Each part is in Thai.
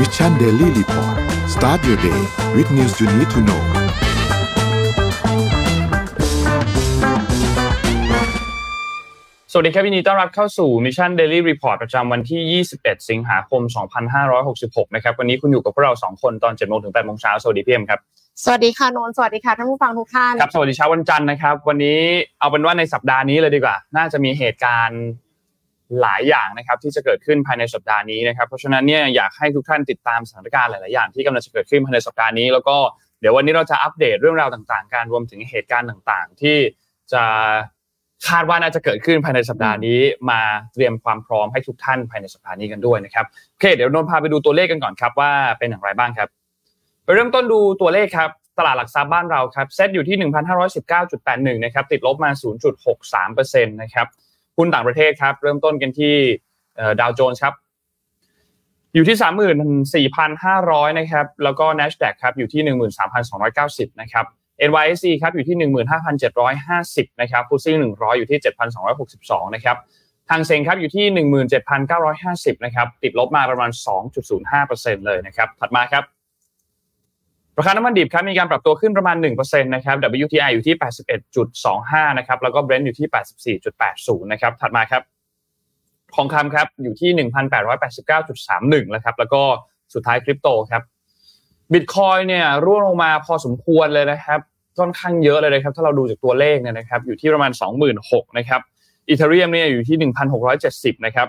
Mission Daily Report start your day with news you need to know สวัสดีครับยินดีต้อนรับเข้าสู่ Mission Daily Report ประจำวันที่ 21 สิงหาคม 2566 นะครับ วันนี้คุณอยู่กับพวกเรา 2 คนตอน7โมงถึง8โมงเช้า สวัสดีพี่เอ็มครับ สวัสดีค่ะนนท์สวัสดีค่ะท่านผู้ฟังทุกท่าน ครับ สวัสดีเช้าวันจันทร์นะครับ วันนี้เอาเป็นว่าในสัปดาห์นี้เลยดีกว่า น่าจะมีเหตุการณ์ หลายอย่างนะครับที่จะเกิดขึ้นภายในสัปดาห์นี้นะครับเพราะฉะนั้นเนี่ยอยากให้ทุกท่านติดตามสถานการณ์หลาย ๆ อย่างที่กำลังจะเกิดขึ้นภายในสัปดาห์นี้ แล้วก็เดี๋ยววันนี้เราจะอัปเดตเรื่องราวต่าง ๆ การรวมถึงเหตุการณ์ต่าง ๆ ที่จะคาดว่าน่าจะเกิดขึ้นภายในสัปดาห์นี้มาเตรียมความพร้อมให้ทุกท่านภายในสัปดาห์นี้กันด้วยนะครับโอเคเดี๋ยวนนท์พาไปดูตัวเลขกันก่อนครับว่าเป็นอย่างไรบ้างครับไปเริ่มต้นดูตัวเลขครับตลาดหลักทรัพย์บ้านเราครับเซ็ตอยู่ที่ 1,519.81นะครับติดลบมา 0.63%นะครับ หุ้นต่างประเทศครับ เริ่มต้นกันที่ดาวโจนส์ครับ อยู่ที่ 34,500 นะครับ แล้วก็ NASDAQ ครับอยู่ที่ 13,290 นะครับ NYSE ครับอยู่ที่ 15,750 นะครับฟุตซี่100 อยู่ที่ 7,262 นะครับทางเซ็งครับอยู่ที่ 17,950 นะครับ ติดลบมาประมาณ 2.05%เลยนะครับ ถัดมาครับ ราคาน้ำมันดิบครับมีการปรับตัวขึ้นประมาณ1%นะครับ WTI อยู่ที่ 81.25 นะครับ แล้วก็ Brent อยู่ที่ 84.80 นะครับ ถัดมาครับ ทองคำครับอยู่ที่ 1,889.31นะครับ แล้วก็สุดท้ายคริปโตครับ บิตคอยเนี่ยร่วงลงมาพอสมควรเลยนะครับ ค่อนข้างเยอะเลยนะครับ ถ้าเราดูจากตัวเลขเนี่ยนะครับ อยู่ที่ประมาณ 26,000นะครับ อีเทเรียมเนี่ยอยู่ที่ 1,670 นะครับ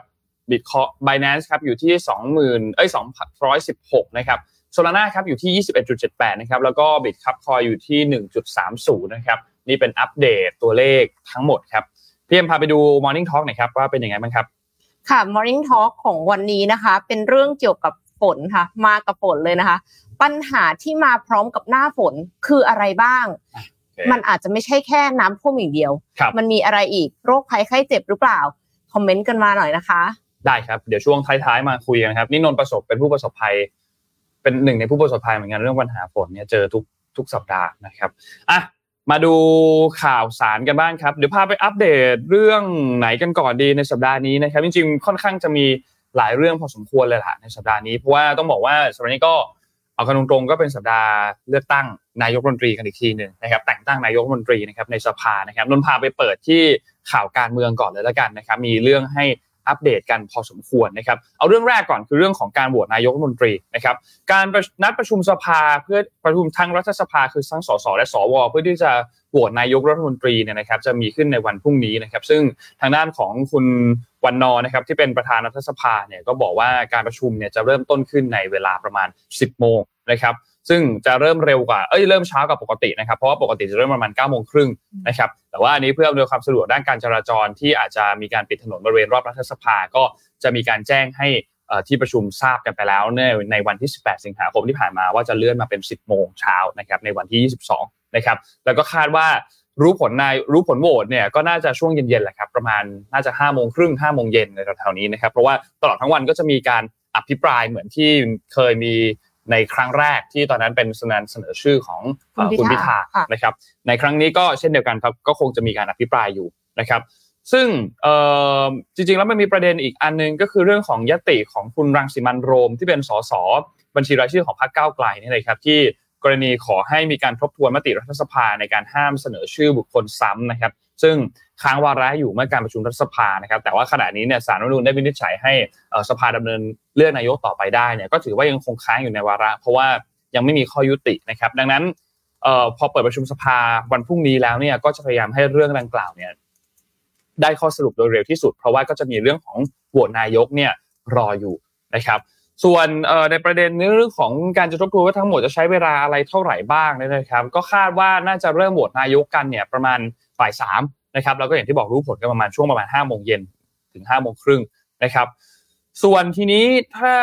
บิตคอยบ i แ a น c ์ครับอยู่ที่ 20,000เอ้ย216 นะครับ โซลาร่าครับอยู่ที่ 21.78 นะครับ แล้วก็บิตครับคอยอยู่ที่ 1.30 นะครับ นี่เป็นอัปเดตตัวเลขทั้งหมดครับ พี่เอ็มพาไปดู Morning Talk หน่อยครับ ว่าเป็นยังไงบ้างครับ ค่ะ Morning Talk ของวันนี้นะคะ เป็นเรื่องเกี่ยวกับฝนค่ะ มากับฝนเลยนะคะ ปัญหาที่มาพร้อมกับหน้าฝนคืออะไรบ้าง มันอาจจะไม่ใช่แค่น้ำท่วมอย่างเดียว มันมีอะไรอีก โรคภัยไข้เจ็บหรือเปล่า คอมเมนต์กันมาหน่อยนะคะ ได้ครับ เดี๋ยวช่วงท้ายๆมาคุยกันครับ นี่นนประสบเป็นผู้ประสบภัย เป็นหนึ่งในผู้ประสบภัยเหมือนกันเรื่องปัญหาฝนเนี่ยเจอทุกทุกสัปดาห์นะครับอะมาดูข่าวสารกันบ้างครับ เดี๋ยวพาไปอัปเดตเรื่องไหนกันก่อนดีในสัปดาห์นี้นะครับ จริงๆ ค่อนข้างจะมีหลายเรื่องพอสมควรเลยล่ะในสัปดาห์นี้ เพราะว่าต้องบอกว่าสัปดาห์นี้ก็เอากันตรงๆก็เป็นสัปดาห์เลือกตั้งนายกรัฐมนตรีกันอีกทีหนึ่งนะครับ แต่งตั้งนายกรัฐมนตรีนะครับในสภานะครับนนพาไปเปิดที่ข่าวการเมืองก่อนเลยแล้วกันนะครับ มีเรื่องให้ อัปเดตกันพอสมควรนะครับเอาเรื่องแรกก่อนคือเรื่องของการโหวตนายกรัฐมนตรีนะครับการนัดประชุมสภาเพื่อประชุมทั้งรัฐสภาคือทั้งสสและสวเพื่อที่จะโหวตนายกรัฐมนตรีเนี่ยนะครับจะมีขึ้นในวันพรุ่งนี้นะครับซึ่งทางด้านของคุณวันนอนะครับที่เป็นประธานรัฐสภาเนี่ยก็บอกว่าการประชุมเนี่ยจะเริ่มต้นขึ้นในเวลาประมาณ 10 โมงนะครับ ซึ่งจะเริ่มเร็วกว่า เอ้ยเริ่มช้ากว่าปกตินะครับ เพราะว่าปกติจะเริ่มประมาณ9ก้าโมงครึ่งนะครับ แต่ว่าอันนี้เพื่ออำนวยความสะดวกด้านการจราจรที่อาจจะมีการปิดถนนบริเวณรอบรัฐสภา ก็จะมีการแจ้งให้ที่ประชุมทราบกันไปแล้วในในวันที่ 18 สิงหาคมที่ผ่านมาว่าจะเลื่อนมาเป็น 10 โมงเช้านะครับในวันที่ 22 นะครับ แล้วก็คาดว่ารู้ผลนายรู้ผลโหวตเนี่ยก็น่าจะช่วงเย็นๆแหละครับประมาณน่าจะ5้าโมงครึ่งห้าโมงเย็นในแถวๆนี้นะครับเพราะว่าตลอดทั้งวันก็จะมีการอภิปรายเหมือนที่เคยมี ในครั้งแรกที่ตอนนั้นเป็นสนนเสนอชื่อของคุณพิธานะครับ ในครั้งนี้ก็เช่นเดียวกันครับก็คงจะมีการอภิปรายอยู่นะครับ ซึ่งจริงๆแล้วมันมีประเด็นอีกอันนึงก็คือเรื่องของยติของคุณรังสิมันโรมที่เป็นสสบัญชีรายชื่อของพรรคก้าวไกลนี่เลยครับที่กรณีขอให้มีการทบทวนมติรัฐสภาในการห้ามเสนอชื่อบุคคลซ้ำนะครับ ซึ่งค้างวาระอยู่เมื่อการประชุมรัฐสภานะครับ แต่ว่าขณะนี้เนี่ยสารรัฐมนูลได้วินิจฉัยให้สภาดำเนินเลือกนายกต่อไปได้เนี่ยก็ถือว่ายังคงค้างอยู่ในวาระ เพราะว่ายังไม่มีข้อยุตินะครับ ดังนั้นพอเปิดประชุมสภาวันพรุ่งนี้แล้วเนี่ยก็จะพยายามให้เรื่องดังกล่าวเนี่ยได้ข้อสรุปโดยเร็วที่สุด เพราะว่าก็จะมีเรื่องของโหวตนายกเนี่ยรออยู่นะครับส่วนในประเด็นเรื่องของการจะทบทวนว่าทั้งหมดจะใช้เวลาอะไรเท่าไหร่บ้างนะครับ ก็คาดว่าน่าจะเริ่มโหวตนายกกันเนี่ยประมาณ บ่ายสามนะครับแล้วก็อย่างที่บอกรู้ผลกันประมาณช่วงประมาณห้าโมงเย็นถึงห้าโมงครึ่งนะครับส่วนทีนี้ถ้า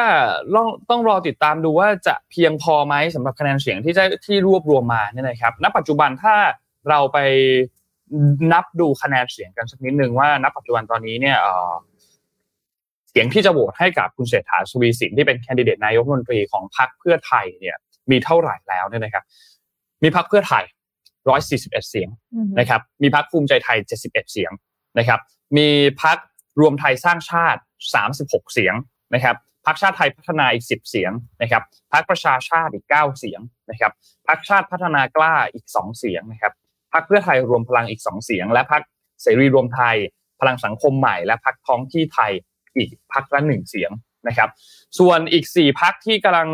ต้องต้องรอติดตามดูว่าจะเพียงพอไหมสำหรับคะแนนเสียงที่จะที่รวบรวมมาเนี่ยนะครับ ณ ปัจจุบันถ้าเราไปนับดูคะแนนเสียงกันสักนิดหนึ่งว่าณปัจจุบันตอนนี้เนี่ยเสียงที่จะโหวตให้กับคุณเศรษฐาสวีสินที่เป็นแคนดิเดตนายกรัฐมนตรีของพรรคเพื่อไทยเนี่ยมีเท่าไหร่แล้วเนี่ยนะครับ มีพรรคเพื่อไทย 141 เสียงนะครับ มีพรรคภูมิใจไทย 71 เสียงนะครับ มีพรรครวมไทยสร้างชาติ 36 เสียงนะครับพรรคชาติไทยพัฒนาอีก 10 เสียงนะครับพรรคประชาชาติอีก 9 เสียงนะครับพรรคชาติพัฒนากล้าอีก 2 เสียงนะครับพรรคเพื่อไทยรวมพลังอีก 2 เสียง และพรรคเสรีรวมไทย พลังสังคมใหม่ และพรรคท้องที่ไทยอีกพรรคละหนึ่งเสียงนะครับ ส่วนอีก 4พรรคที่กำลัง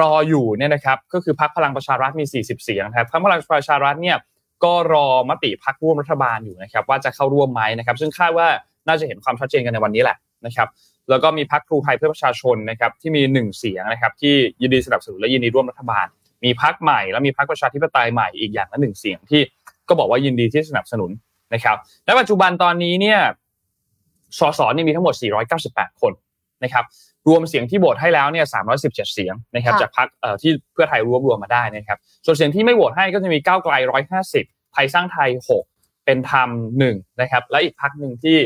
รออยู่เนี่ยนะครับก็คือพรรคพลังประชารัฐมี 40 เสียงครับพรรคพลังประชารัฐเนี่ยก็รอมติพรรคร่วมรัฐบาลอยู่นะครับว่าจะเข้าร่วมไหมนะครับซึ่งคาดว่าน่าจะเห็นความชัดเจนกันในวันนี้แหละนะครับแล้วก็มีพรรครูไทยเพื่อประชาชนนะครับที่มีหนึ่งเสียงนะครับที่ยินดีสนับสนุนและยินดีร่วมรัฐบาล มีพรรคใหม่แล้วมีพรรคประชาธิปไตยใหม่อีกอย่างละหนึ่งเสียงที่ก็บอกว่ายินดีที่สนับสนุนนะครับและปัจจุบันตอนนี้เนี่ยสสนี่มีทั้งหมด 498 คนนะครับ รวมเสียงที่โหวตให้แล้วเนี่ย317 เสียงนะครับจากพรรคที่เพื่อไทยรวบรวมมาได้นะครับส่วนเสียงที่ไม่โหวตให้ก็จะมีก้าวไกล 150 ไทยสร้างไทย 6 เป็นธรรม1นะครับและอีกพรรคหนึ่งที่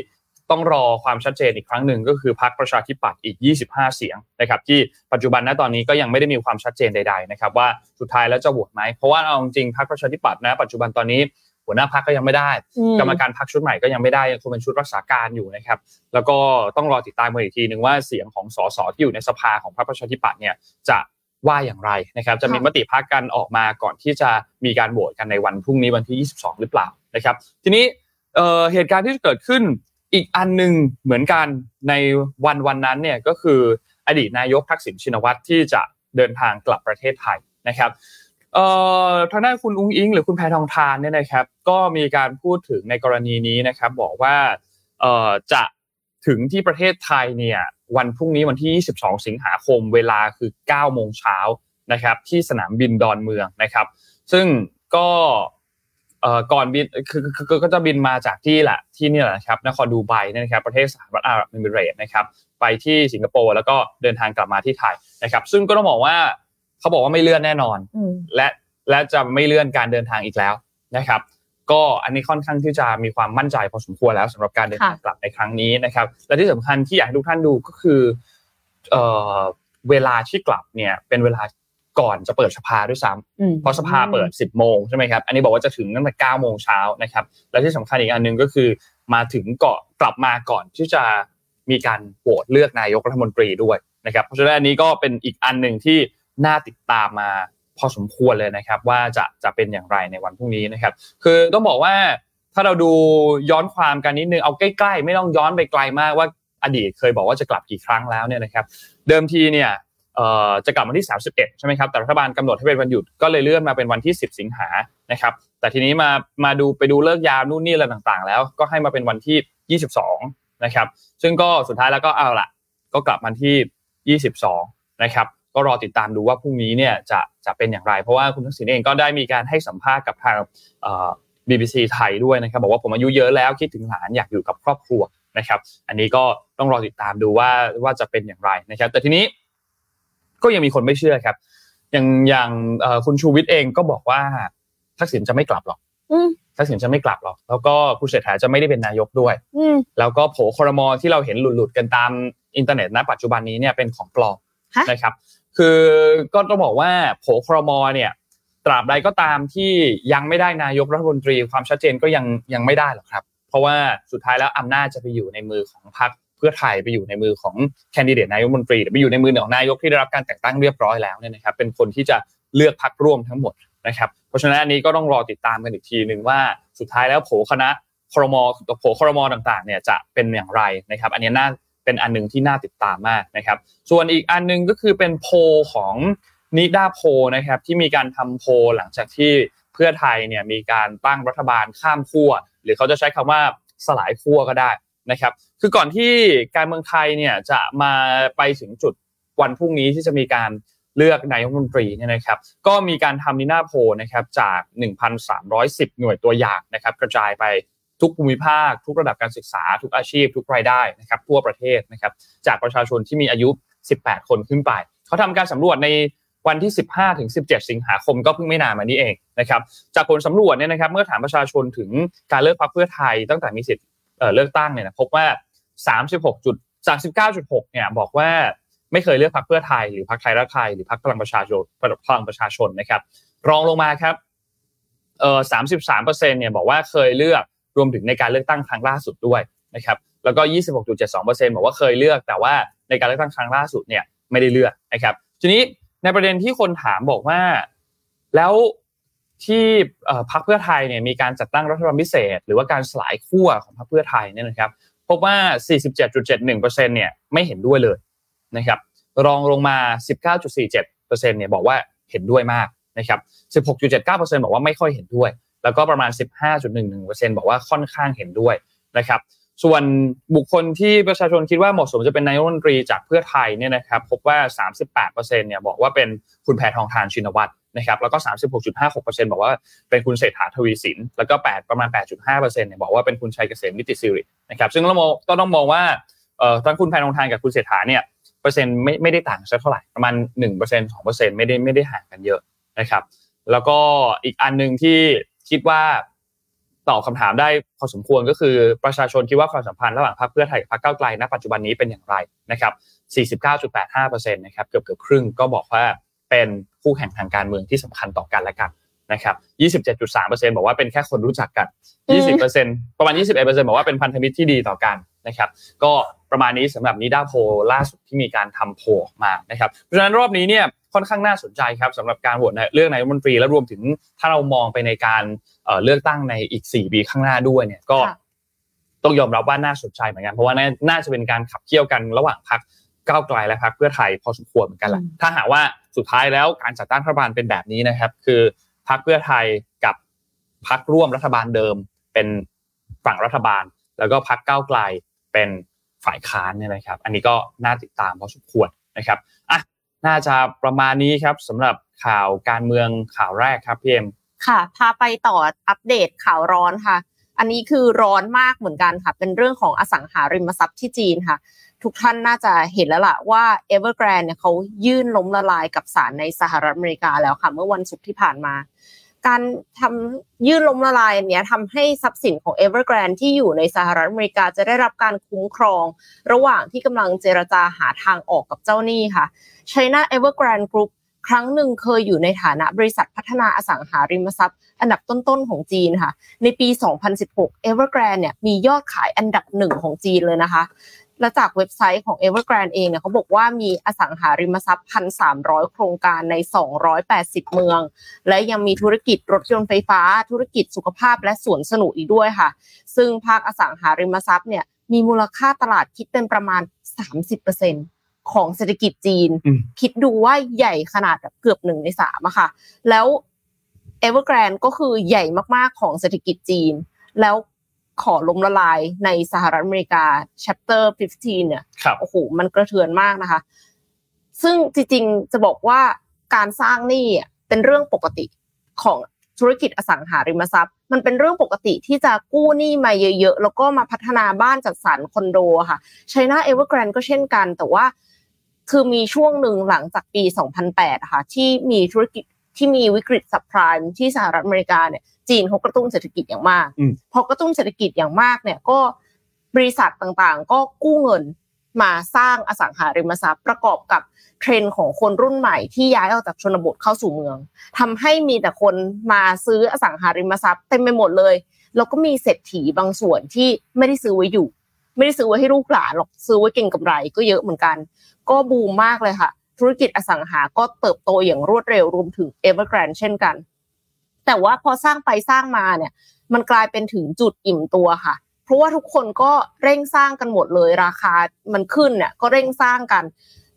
ต้องรอความชัดเจนอีกครั้งหนึ่งก็คือพรรคประชาธิปัตย์อีก 25 เสียงนะครับที่ปัจจุบันณตอนนี้ก็ยังไม่ได้มีความชัดเจนใดๆนะครับว่าสุดท้ายแล้วจะโหวตไหมเพราะว่าเอาจริงพรรคประชาธิปัตย์นะปัจจุบันตอนนี้ หัวหน้าพรรคก็ยังไม่ได้ กรรมการพรรคชุดใหม่ก็ยังไม่ได้ยังคงเป็นชุดรักษาการอยู่นะครับ แล้วก็ต้องรอติดตามกันอีกทีหนึ่งว่าเสียงของสสที่อยู่ในสภาของพรรคประชาธิปัตย์เนี่ยจะว่าอย่างไรนะครับ จะมีมติพักกันออกมาก่อนที่จะมีการโหวตกันในวันพรุ่งนี้วันที่ 22 หรือเปล่านะครับ ทีนี้เหตุการณ์ที่เกิดขึ้นอีกอันหนึ่งเหมือนกันในวันวันนั้นเนี่ยก็คืออดีตนายกทักษิณชินวัตรที่จะเดินทางกลับประเทศไทยนะครับ ทางด้านคุณอุ้งอิง หรือคุณแพทองทานเนี่ยนะครับ ก็มีการพูดถึงในกรณีนี้นะครับ บอกว่าจะถึงที่ประเทศไทยเนี่ยวันพรุ่งนี้วันที่ 22 สิงหาคมเวลาคือ9โมงเช้านะครับ ที่สนามบินดอนเมืองนะครับ ซึ่งก็ก่อนบินคือก็จะบินมาจากที่แหละที่นี่แหละครับนครดูไบนะครับประเทศสหรัฐอาหรับเอมิเรตนะครับไปที่สิงคโปร์แล้วก็เดินทางกลับมาที่ไทยนะครับ ซึ่งก็ต้องบอกว่า เขาบอกว่าไม่เลื่อนแน่นอน และและจะไม่เลื่อนการเดินทางอีกแล้วนะครับ ก็อันนี้ค่อนข้างที่จะมีความมั่นใจพอสมควรแล้วสำหรับการเดินทางกลับในครั้งนี้นะครับ และที่สำคัญที่อยากให้ทุกท่านดูก็คือเอ่อเวลาที่กลับเนี่ยเป็นเวลาก่อนจะเปิดสภาด้วยซ้ำเพราะสภาเปิด 10 โมงใช่ไหมครับอันนี้บอกว่าจะถึงตั้งแต่ 9 โมงเช้านะครับ และที่สำคัญอีกอันหนึ่งก็คือ มาถึงเกาะกลับมาก่อนที่จะมีการโหวตเลือกนายกรัฐมนตรีด้วยนะครับ เพราะฉะนั้นอันนี้ก็เป็นอีกอันหนึ่งที่ น่าติดตามมาพอสมควรเลยนะครับ ว่าจะจะเป็นอย่างไรในวันพรุ่งนี้นะครับ คือต้องบอกว่าถ้าเราดูย้อนความกันนิดนึงเอาใกล้ๆ ไม่ต้องย้อนไปไกลมากว่าอดีตเคยบอกว่าจะกลับกี่ครั้งแล้วเนี่ยนะครับ เดิมทีเนี่ยจะกลับวันที่ 31 ใช่ไหมครับ แต่รัฐบาลกำหนดให้เป็นวันหยุดก็เลยเลื่อนมาเป็นวันที่ 10 สิงหานะครับ แต่ทีนี้มามาดูไปดูเลิกยามนู่นนี่อะไรต่างๆ แล้ว ก็ให้มาเป็นวันที่ 22 นะครับ ซึ่งก็สุดท้ายแล้วก็เอาละก็กลับมาที่ 22 นะครับ ก็รอติดตามดูว่าพรุ่งนี้เนี่ยจะจะเป็นอย่างไร เพราะว่าคุณทักษิณเองก็ได้มีการให้สัมภาษณ์กับทาง BBC ไทยด้วยนะครับบอกว่าผมอายุเยอะแล้วคิดถึงหลานอยากอยู่กับครอบครัวนะครับ อันนี้ก็ต้องรอติดตามดูว่าว่าจะเป็นอย่างไรนะครับ แต่ทีนี้ก็ยังมีคนไม่เชื่อครับ อย่างอย่างคุณชูวิทย์เองก็บอกว่าทักษิณจะไม่กลับหรอกทักษิณจะไม่กลับหรอก แล้วก็คุณเศรษฐาจะไม่ได้เป็นนายกด้วยแล้วก็โผคอรมอที่เราเห็นหลุดๆกันตามอินเทอร์เน็ตณปัจจุบันนี้เนี่ยเป็นของปลอมนะครับ คือก็ต้องบอกว่าโผครม.เนี่ยตราบใดก็ตามที่ยังไม่ได้นายกรัฐมนตรีความชัดเจนก็ยังยังไม่ได้หรอกครับ เพราะว่าสุดท้ายแล้วอำนาจจะไปอยู่ในมือของพรรคเพื่อไทยไปอยู่ในมือของแคนดิเดตนายกรัฐมนตรีไปอยู่ในมือของนายกที่ได้รับการแต่งตั้งเรียบร้อยแล้วเนี่ยนะครับ เป็นคนที่จะเลือกพรรคร่วมทั้งหมดนะครับ เพราะฉะนั้นอันนี้ก็ต้องรอติดตามกันอีกทีหนึ่งว่าสุดท้ายแล้วโผคณะครมโผครมต่างๆเนี่ยจะเป็นอย่างไรนะครับ อันนี้น่า เป็นอันนึงที่น่าติดตามมากนะครับ ส่วนอีกอันนึงก็คือเป็นโพของนิดาโพนะครับที่มีการทำโพหลังจากที่เพื่อไทยเนี่ยมีการตั้งรัฐบาลข้ามขั้วหรือเขาจะใช้คำว่าสลายขั้วก็ได้นะครับคือก่อนที่การเมืองไทยเนี่ยจะมาไปถึงจุดวันพรุ่งนี้ที่จะมีการเลือกนายกรัฐมนตรีเนี่ยนะครับ ก็มีการทำนินาโพนะครับจาก 1,310 หน่วยตัวอย่างนะครับ กระจายไป ทุกภูมิภาค ทุกระดับการศึกษา ทุกอาชีพ ทุกรายได้นะครับทั่วประเทศนะครับจากประชาชนที่มีอายุ 18 คนขึ้นไป เขาทำการสำรวจในวันที่ 15ถึง17 สิงหาคมก็เพิ่งไม่นานมานี้เองนะครับจากผลสำรวจเนี่ยนะครับเมื่อถามประชาชนถึงการเลือกพรรคเพื่อไทยตั้งแต่มีสิทธิ์เลือกตั้งเนี่ยพบว่า 36จุด39.6เนี่ยบอกว่าไม่เคยเลือกพรรคเพื่อไทยหรือพรรคไทยรักไทยหรือพรรคพลังประชาชนพลังประชาชนนะครับ รองลงมาครับเอ่อ33เปอร์เซ็นเนี่ยบอกว่าเคยเลือก รวมถึงในการเลือกตั้งครั้งล่าสุดด้วยนะครับแล้วก็ 26.72%บอกว่าเคยเลือก แต่ว่าในการเลือกตั้งครั้งล่าสุดเนี่ยไม่ได้เลือกนะครับทีนี้ในประเด็นที่คนถามบอกว่า แล้วที่พรรคเพื่อไทยเนี่ยมีการจัดตั้งรัฐบาลพิเศษ หรือว่าการสลายขั้วของพรรคเพื่อไทยเนี่ยนะครับพบว่า 47.71%เนี่ยไม่เห็นด้วยเลยนะครับรองลงมา 19.47%เนี่ยบอกว่าเห็นด้วยมากนะครับ 16.79%บอกว่าไม่ค่อยเห็นด้วย แล้วก็ประมาณ 15.11%บอกว่าค่อนข้างเห็นด้วยนะครับส่วนบุคคลที่ประชาชนคิดว่าเหมาะสมจะเป็นนายกรัฐมนตรีจากเพื่อไทยเนี่ยนะครับพบว่า 38%เนี่ยบอกว่าเป็นคุณแพทองทานชินวัตรนะครับแล้วก็ 36.56%บอกว่าเป็นคุณเศรษฐาทวีสิน แล้วก็ 8 ประมาณ 8.5%เนี่ยบอกว่าเป็นคุณชัยเกษมนิติสิรินะครับซึ่งเราก็ต้องมองว่าเอ่อทั้งคุณแพทองทานกับคุณเศรษฐาเนี่ยเปอร์เซ็นต์ไม่ไม่ได้ต่างสักเท่าไหร่ประมาณ 1% 2%ไม่ได้ไม่ได้ห่างกันเยอะนะครับแล้วก็อีกอันหนึ่งที่ คิดว่าตอบคำถามได้พอสมควรก็คือประชาชนคิดว่าความสัมพันธ์ระหว่างพรรคเพื่อไทยกับพรรคก้าวไกลณปัจจุบันนี้เป็นอย่างไรนะครับ 49.85%นะครับเกือบเกือบครึ่งก็บอกว่าเป็นคู่แข่งทางการเมืองที่สำคัญต่อกันและกันนะครับ 27.3%บอกว่าเป็นแค่คนรู้จักกัน 20%ประมาณ 21%บอกว่าเป็นพันธมิตรที่ดีต่อกันนะครับ ก็ ประมาณนี้สำหรับนิดาโพล่าสุดที่มีการทำโพออกมานะครับเพราะฉะนั้นรอบนี้เนี่ยค่อนข้างน่าสนใจครับสำหรับการโหวตเลือกนายกรัฐมนตรีและรวมถึงถ้าเรามองไปในการเลือกตั้งในอีก 4 ปีข้างหน้าด้วยเนี่ยก็ต้องยอมรับว่าน่าสนใจเหมือนกัน เพราะว่าน่าจะเป็นการขับเคี่ยวกันระหว่างพรรคก้าวไกลและพรรคเพื่อไทยพอสมควรเหมือนกันแหละถ้าหากว่าสุดท้ายแล้วการจัดตั้งรัฐบาลเป็นแบบนี้นะครับ คือพรรคเพื่อไทยกับพรรคร่วมรัฐบาลเดิม เป็นฝั่งรัฐบาล แล้วก็พรรคก้าวไกลเป็น ฝ่ายค้านเนี่ยนะครับ อันนี้ก็น่าติดตามพอสมควรนะครับอะน่าจะประมาณนี้ครับสำหรับข่าวการเมืองข่าวแรกครับพี่เอ็มค่ะ พาไปต่ออัปเดตข่าวร้อนค่ะ อันนี้คือร้อนมากเหมือนกันค่ะ เป็นเรื่องของอสังหาริมทรัพย์ที่จีนค่ะ ทุกท่านน่าจะเห็นแล้วล่ะว่า Evergrande เนี่ยเขายื่นล้มละลายกับศาลในสหรัฐอเมริกาแล้วค่ะ เมื่อวันศุกร์ที่ผ่านมา การทำยื่นล้มละลายเนี้ยทำให้ทรัพย์สินของ Evergrande ที่อยู่ในสหรัฐอเมริกาจะได้รับการคุ้มครอง ระหว่างที่กำลังเจรจาหาทางออกกับเจ้าหนี้ค่ะ China Evergrande Group ครั้งหนึ่งเคยอยู่ในฐานะบริษัทพัฒนาอสังหาริมทรัพย์ อันดับต้นๆของจีนค่ะ ในปี 2016 Evergrande เนี่ยมียอดขายอันดับหนึ่งของจีนเลยนะคะ และจากเว็บไซต์ของ Evergrande เองเนี่ยเขาบอกว่ามีอสังหาริมทรัพย์ 1,300 โครงการใน 280 เมือง และยังมีธุรกิจรถยนต์ไฟฟ้า ธุรกิจสุขภาพและสวนสนุกอีกด้วยค่ะ ซึ่งภาคอสังหาริมทรัพย์เนี่ยมีมูลค่าตลาดคิดเป็นประมาณ 30%ของเศรษฐกิจจีน คิดดูว่าใหญ่ขนาดเกือบหนึ่งในสามอะค่ะ แล้ว Evergrande ก็คือใหญ่มากๆของเศรษฐกิจจีน แล้ว ขอล้มละลายในสหรัฐอเมริกา chapter 15 เนี่ยโอ้โหมันกระเทือนมากนะคะ ซึ่งจริงๆจะบอกว่าการสร้างหนี้เป็นเรื่องปกติของธุรกิจอสังหาริมทรัพย์ มันเป็นเรื่องปกติที่จะกู้หนี้มาเยอะๆ แล้วก็มาพัฒนาบ้านจัดสรรคอนโดค่ะไชน่าเอเวอร์แกรนก็เช่นกัน แต่ว่าคือมีช่วงหนึ่งหลังจากปี 2008 ค่ะ ที่มีธุรกิจที่มีวิกฤตสับไพรม์ที่สหรัฐอเมริกาเนี่ย จีนเขากระตุ้นเศรษฐกิจอย่างมาก พอกระตุ้นเศรษฐกิจอย่างมากเนี่ยก็บริษัทต่างๆ ก็กู้เงินมาสร้างอสังหาริมทรัพย์ประกอบกับเทรนด์ของคนรุ่นใหม่ที่ย้ายออกจากชนบทเข้าสู่เมืองทำให้มีแต่คนมาซื้ออสังหาริมทรัพย์เต็มไปหมดเลย แล้วก็มีเศรษฐีบางส่วนที่ไม่ได้ซื้อไว้อยู่ ไม่ได้ซื้อไว้ให้ลูกหลานหรอกซื้อไว้เก่งกำไรก็เยอะเหมือนกัน ก็บูมมากเลยค่ะ ธุรกิจอสังหาก็เติบโตอย่างรวดเร็วรวมถึง Evergrande เช่นกัน แต่ว่าพอสร้างไปสร้างมาเนี่ย มันกลายเป็นถึงจุดอิ่มตัวค่ะ เพราะว่าทุกคนก็เร่งสร้างกันหมดเลยราคามันขึ้นเนี่ยก็เร่งสร้างกัน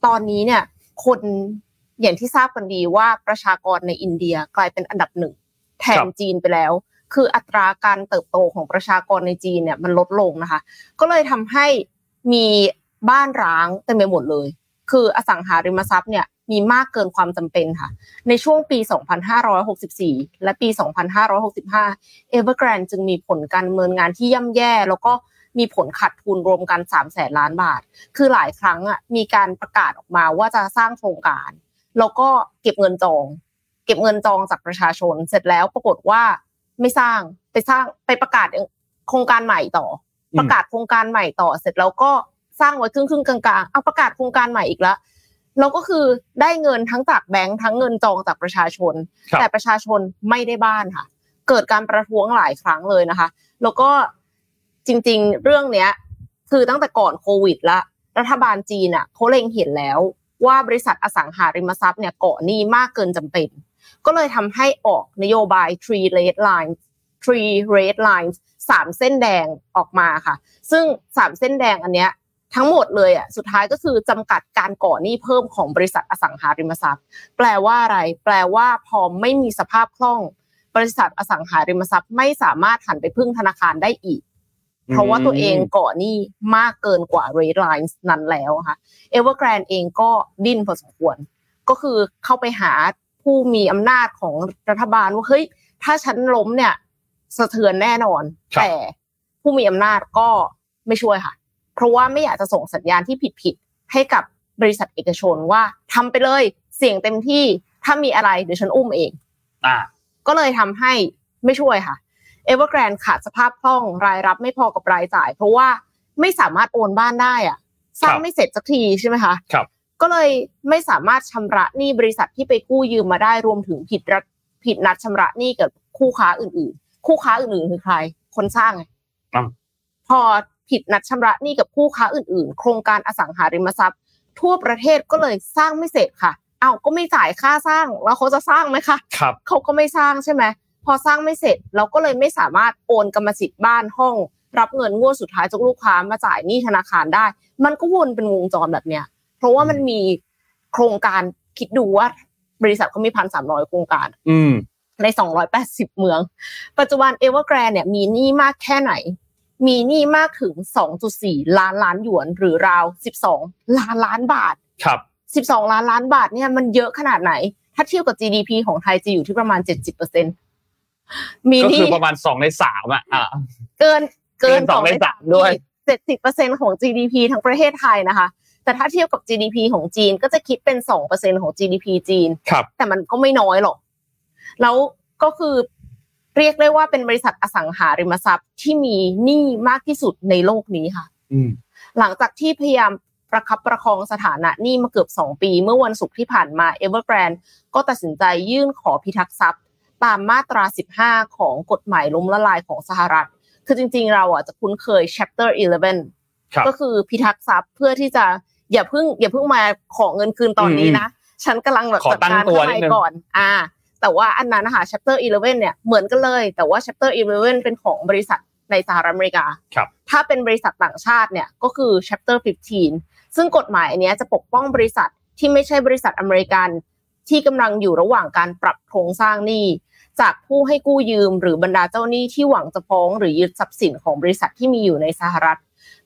ตอนนี้เนี่ย คนอย่างที่ทราบกันดีว่าประชากรในอินเดียกลายเป็นอันดับหนึ่งแทนจีนไปแล้ว คืออัตราการเติบโตของประชากรในจีนเนี่ยมันลดลงนะคะ ก็เลยทำให้มีบ้านร้างเต็มไปหมดเลย คืออสังหาริมทรัพย์เนี่ยมีมากเกินความจำเป็นค่ะ ในช่วงปี 2564 และปี 2565 Evergrande จึงมีผลการเนินงานที่ย่ำแย่ แล้วก็มีผลขาดทุนรวมกัน3แสนล้านบาท คือหลายครั้งอะมีการประกาศออกมาว่าจะสร้างโครงการ แล้วก็เก็บเงินจอง เก็บเงินจองจากประชาชน เสร็จแล้วปรากฏว่าไม่สร้างไปสร้างไปประกาศโครงการใหม่ต่อ ประกาศโครงการใหม่ต่อเสร็จแล้วก็ สร้างไว้ครึ่งครึ่งกลางๆเอาประกาศโครงการใหม่อีกแล้วเราก็คือได้เงินทั้งจากแบงค์ทั้งเงินจองจากประชาชน แต่ประชาชนไม่ได้บ้านค่ะ เกิดการประท้วงหลายครั้งเลยนะคะ แล้วก็จริง ๆ เรื่องเนี้ย คือตั้งแต่ก่อนโควิดละรัฐบาลจีนอะเขาเล็งเห็นแล้วว่าบริษัทอสังหาริมทรัพย์เนี่ยเกาะหนี้มากเกินจำเป็น ก็เลยทำให้ออกนโยบาย three red lines three red lines สามเส้นแดงออกมาค่ะ ซึ่งสามเส้นแดงอันเนี้ย ทั้งหมดเลยอะสุดท้ายก็คือจำกัดการก่อหนี้เพิ่มของบริษัทอสังหาริมทรัพย์ แปลว่าอะไร แปลว่าพอไม่มีสภาพคล่อง บริษัทอสังหาริมทรัพย์ ไม่สามารถหันไปพึ่งธนาคารได้อีก เพราะว่าตัวเองก่อหนี้มากเกินกว่า rate lines นั้นแล้วค่ะ Evergrande เองก็ดิ้นพอสมควร ก็คือเข้าไปหาผู้มีอำนาจของรัฐบาลว่าเฮ้ยถ้าฉันล้มเนี่ย สะเทือนแน่นอน แต่ผู้มีอำนาจก็ไม่ช่วยค่ะ เพราะว่าไม่อยากจะส่งสัญญาณที่ผิดๆให้กับบริษัทเอกชนว่าทำไปเลยเสี่ยงเต็มที่ถ้ามีอะไรเดี๋ยวฉันอุ้มเองอ่าก็เลยทำให้ไม่ช่วยค่ะ Evergrande ขาดสภาพคล่องรายรับไม่พอกับรายจ่าย เพราะว่าไม่สามารถโอนบ้านได้อะสร้างไม่เสร็จสักทีใช่ไหมคะครับก็เลยไม่สามารถชำระหนี้บริษัทที่ไปกู้ยืมมาได้รวมถึงผิดรัฐผิดนัดชำระหนี้กับคู่ค้าอื่น ๆ คู่ค้าอื่นๆคือใคร คนสร้างไงอ้าวพอ ผิดนัดชำระหนี้กับคู่ค้าอื่นๆ โครงการอสังหาริมทรัพย์ ทั่วประเทศก็เลยสร้างไม่เสร็จค่ะอ้าวก็ไม่จ่ายค่าสร้างแล้วเขาจะสร้างไหมคะครับเขาก็ไม่สร้างใช่ไหมพอสร้างไม่เสร็จเราก็เลยไม่สามารถโอนกรรมสิทธิ์บ้านห้อง รับเงินงวดสุดท้ายจากลูกค้ามาจ่ายหนี้ธนาคารได้ มันก็วนเป็นวงจรแบบเนี้ยเพราะว่ามันมีโครงการคิดดูว่าบริษัทเขามีพันสามร้อยโครงการ อืมใน 280 เมือง ปัจจุบัน Evergrande เนี่ยมีหนี้มากแค่ไหน มีหนี้มากถึง 2.4 ล้านล้านหยวนหรือราว 12 ล้านล้านบาท ครับ 12 ล้านล้านบาทเนี่ยมันเยอะขนาดไหน ถ้าเทียบกับ GDP ของไทยจะอยู่ที่ประมาณ 70%มีก็หนี้คือประมาณสองในสามอะอ่าเกินเกินสองในสามด้วย 70%ของ GDP ทั้งประเทศไทยนะคะแต่ถ้าเทียบกับ GDP ของจีนก็จะคิดเป็น2%ของ GDP จีนครับแต่มันก็ไม่น้อยหรอก แล้วก็คือ เรียกได้ว่าเป็นบริษัทอสังหาริมทรัพย์ที่มีหนี้มากที่สุดในโลกนี้ค่ะอืมหลังจากที่พยายามประคับประคองสถานะหนี้มาเกือบ 2 ปี เมื่อวันศุกร์ที่ผ่านมา Evergrande ก็ตัดสินใจยื่นขอพิทักษ์ทรัพย์ ตามมาตรา 15 ของกฎหมายล้มละลายของสหรัฐ คือจริง ๆ เราอะจะคุ้นเคย chapter 11ครับก็คือพิทักษ์ทรัพย์เพื่อที่จะอย่าเพิ่งอย่าเพิ่งมาขอเงินคืนตอนนี้นะ ฉันกำลังแบบขอจัดตั้งการตัวข้างนิในดนึงก่อน อ่า แต่ว่าอันนั้นนะคะ chapter 11 เนี่ยเหมือนกันเลย แต่ว่า chapter 11 เป็นของบริษัทในสหรัฐอเมริกาครับถ้าเป็นบริษัทต่างชาติเนี่ยก็คือ chapter 15 ซึ่งกฎหมายอันเนี้ยจะปกป้องบริษัทที่ไม่ใช่บริษัทอเมริกัน ที่กำลังอยู่ระหว่างการปรับโครงสร้างหนี้จากผู้ให้กู้ยืมหรือบรรดาเจ้าหนี้ที่หวังจะฟ้องหรือยึดทรัพย์สินของบริษัทที่มีอยู่ในสหรัฐ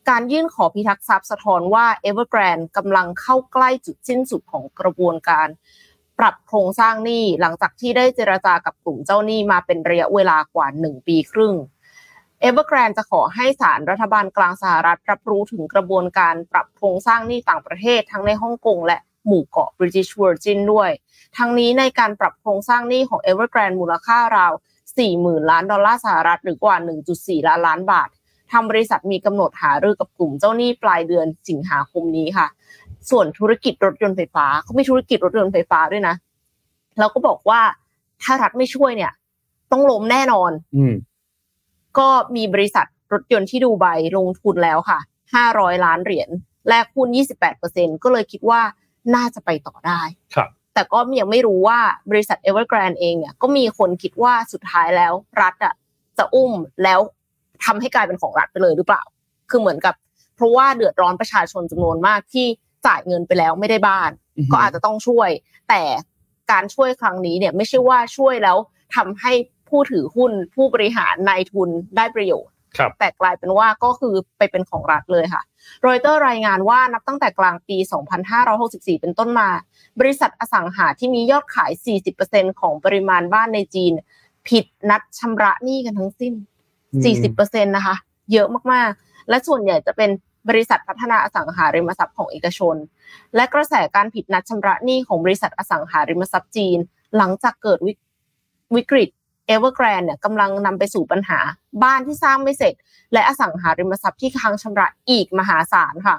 การยื่นขอพิทักษ์ทรัพย์สะท้อนว่า Evergrande กำลังเข้าใกล้จุดสิ้นสุดของกระบวนการ ปรับโครงสร้างหนี้หลังจากที่ได้เจรจากับกลุ่มเจ้าหนี้มาเป็นระยะเวลากว่า 1 ปีครึ่ง Evergrande จะขอให้ศาลรัฐบาลกลางสหรัฐรับรู้ถึงกระบวนการปรับโครงสร้างหนี้ต่างประเทศทั้งในฮ่องกงและหมู่เกาะ British Virgin ด้วย ทั้งนี้ในการปรับโครงสร้างหนี้ของ Evergrande มูลค่าราว 40,000 ล้านดอลลาร์สหรัฐหรือกว่า 1.4 ล้านล้านบาททางบริษัทมีกำหนดหารือกับกลุ่มเจ้าหนี้ปลายเดือนสิงหาคมนี้ค่ะ ส่วนธุรกิจรถยนต์ไฟฟ้าเขามีธุรกิจรถยนต์ไฟฟ้าด้วยนะแล้วก็บอกว่าถ้ารัฐไม่ช่วยเนี่ย ต้องล้มแน่นอน อืมก็มีบริษัทรถยนต์ที่ดูไบลงทุนแล้วค่ะ500ล้านเหรียญแลกหุ้น28%ก็เลยคิดว่าน่าจะไปต่อได้ครับแต่ก็ยังไม่รู้ว่าบริษัท Evergrande เองเนี่ยก็มีคนคิดว่าสุดท้ายแล้วรัฐอะจะอุ้มแล้วทำให้กลายเป็นของรัฐไปเลยหรือเปล่า คือเหมือนกับ เพราะว่าเดือดร้อนประชาชนจำนวนมากที่ จ่ายเงินไปแล้วไม่ได้บ้านอือฮึก็อาจจะต้องช่วย แต่การช่วยครั้งนี้เนี่ยไม่ใช่ว่าช่วยแล้วทำให้ผู้ถือหุ้นผู้บริหารนายทุนได้ประโยชน์ครับแต่กลายเป็นว่าก็คือไปเป็นของรัฐเลยค่ะรอยเตอร์รายงานว่านับตั้งแต่กลางปี 2564 เป็นต้นมา บริษัทอสังหาที่มียอดขาย 40%ของปริมาณบ้านในจีน ผิดนัดชำระหนี้กันทั้งสิ้น 40%นะคะ เยอะมากๆ และส่วนใหญ่จะเป็น บริษัทพัฒนาอสังหาริมทรัพย์ของเอกชน และกระแสการผิดนัดชำระหนี้ของบริษัทอสังหาริมทรัพย์จีน หลังจากเกิดวิกฤต Evergrande เนี่ยกำลังนำไปสู่ปัญหา บ้านที่สร้างไม่เสร็จ และอสังหาริมทรัพย์ที่ค้างชำระอีกมหาศาลค่ะ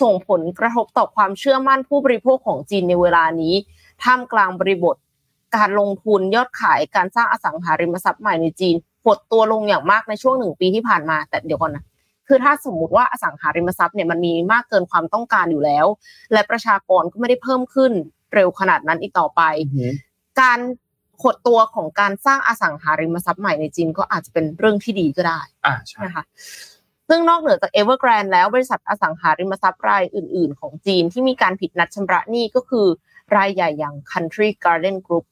ส่งผลกระทบต่อความเชื่อมั่นผู้บริโภคของจีนในเวลานี้ ท่ามกลางบริบท การลงทุนยอดขายการสร้างอสังหาริมทรัพย์ใหม่ในจีนหดตัวลงอย่างมากในช่วงหนึ่งปีที่ผ่านมา แต่เดี๋ยวก่อนนะ คือถ้าสมมุติว่าอสังหาริมทรัพย์เนี่ยมันมีมากเกินความต้องการอยู่แล้ว และประชากรก็ไม่ได้เพิ่มขึ้นเร็วขนาดนั้นอีกต่อไป การหดตัวของการสร้างอสังหาริมทรัพย์ใหม่ในจีนก็อาจจะเป็นเรื่องที่ดีก็ได้อ่าใช่นะคะซึ่งนอกเหนือจาก Evergrande แล้วบริษัทอสังหาริมทรัพย์รายอื่น ๆ ของจีนที่มีการผิดนัดชำระหนี้ก็คือรายใหญ่อย่าง Country Garden Group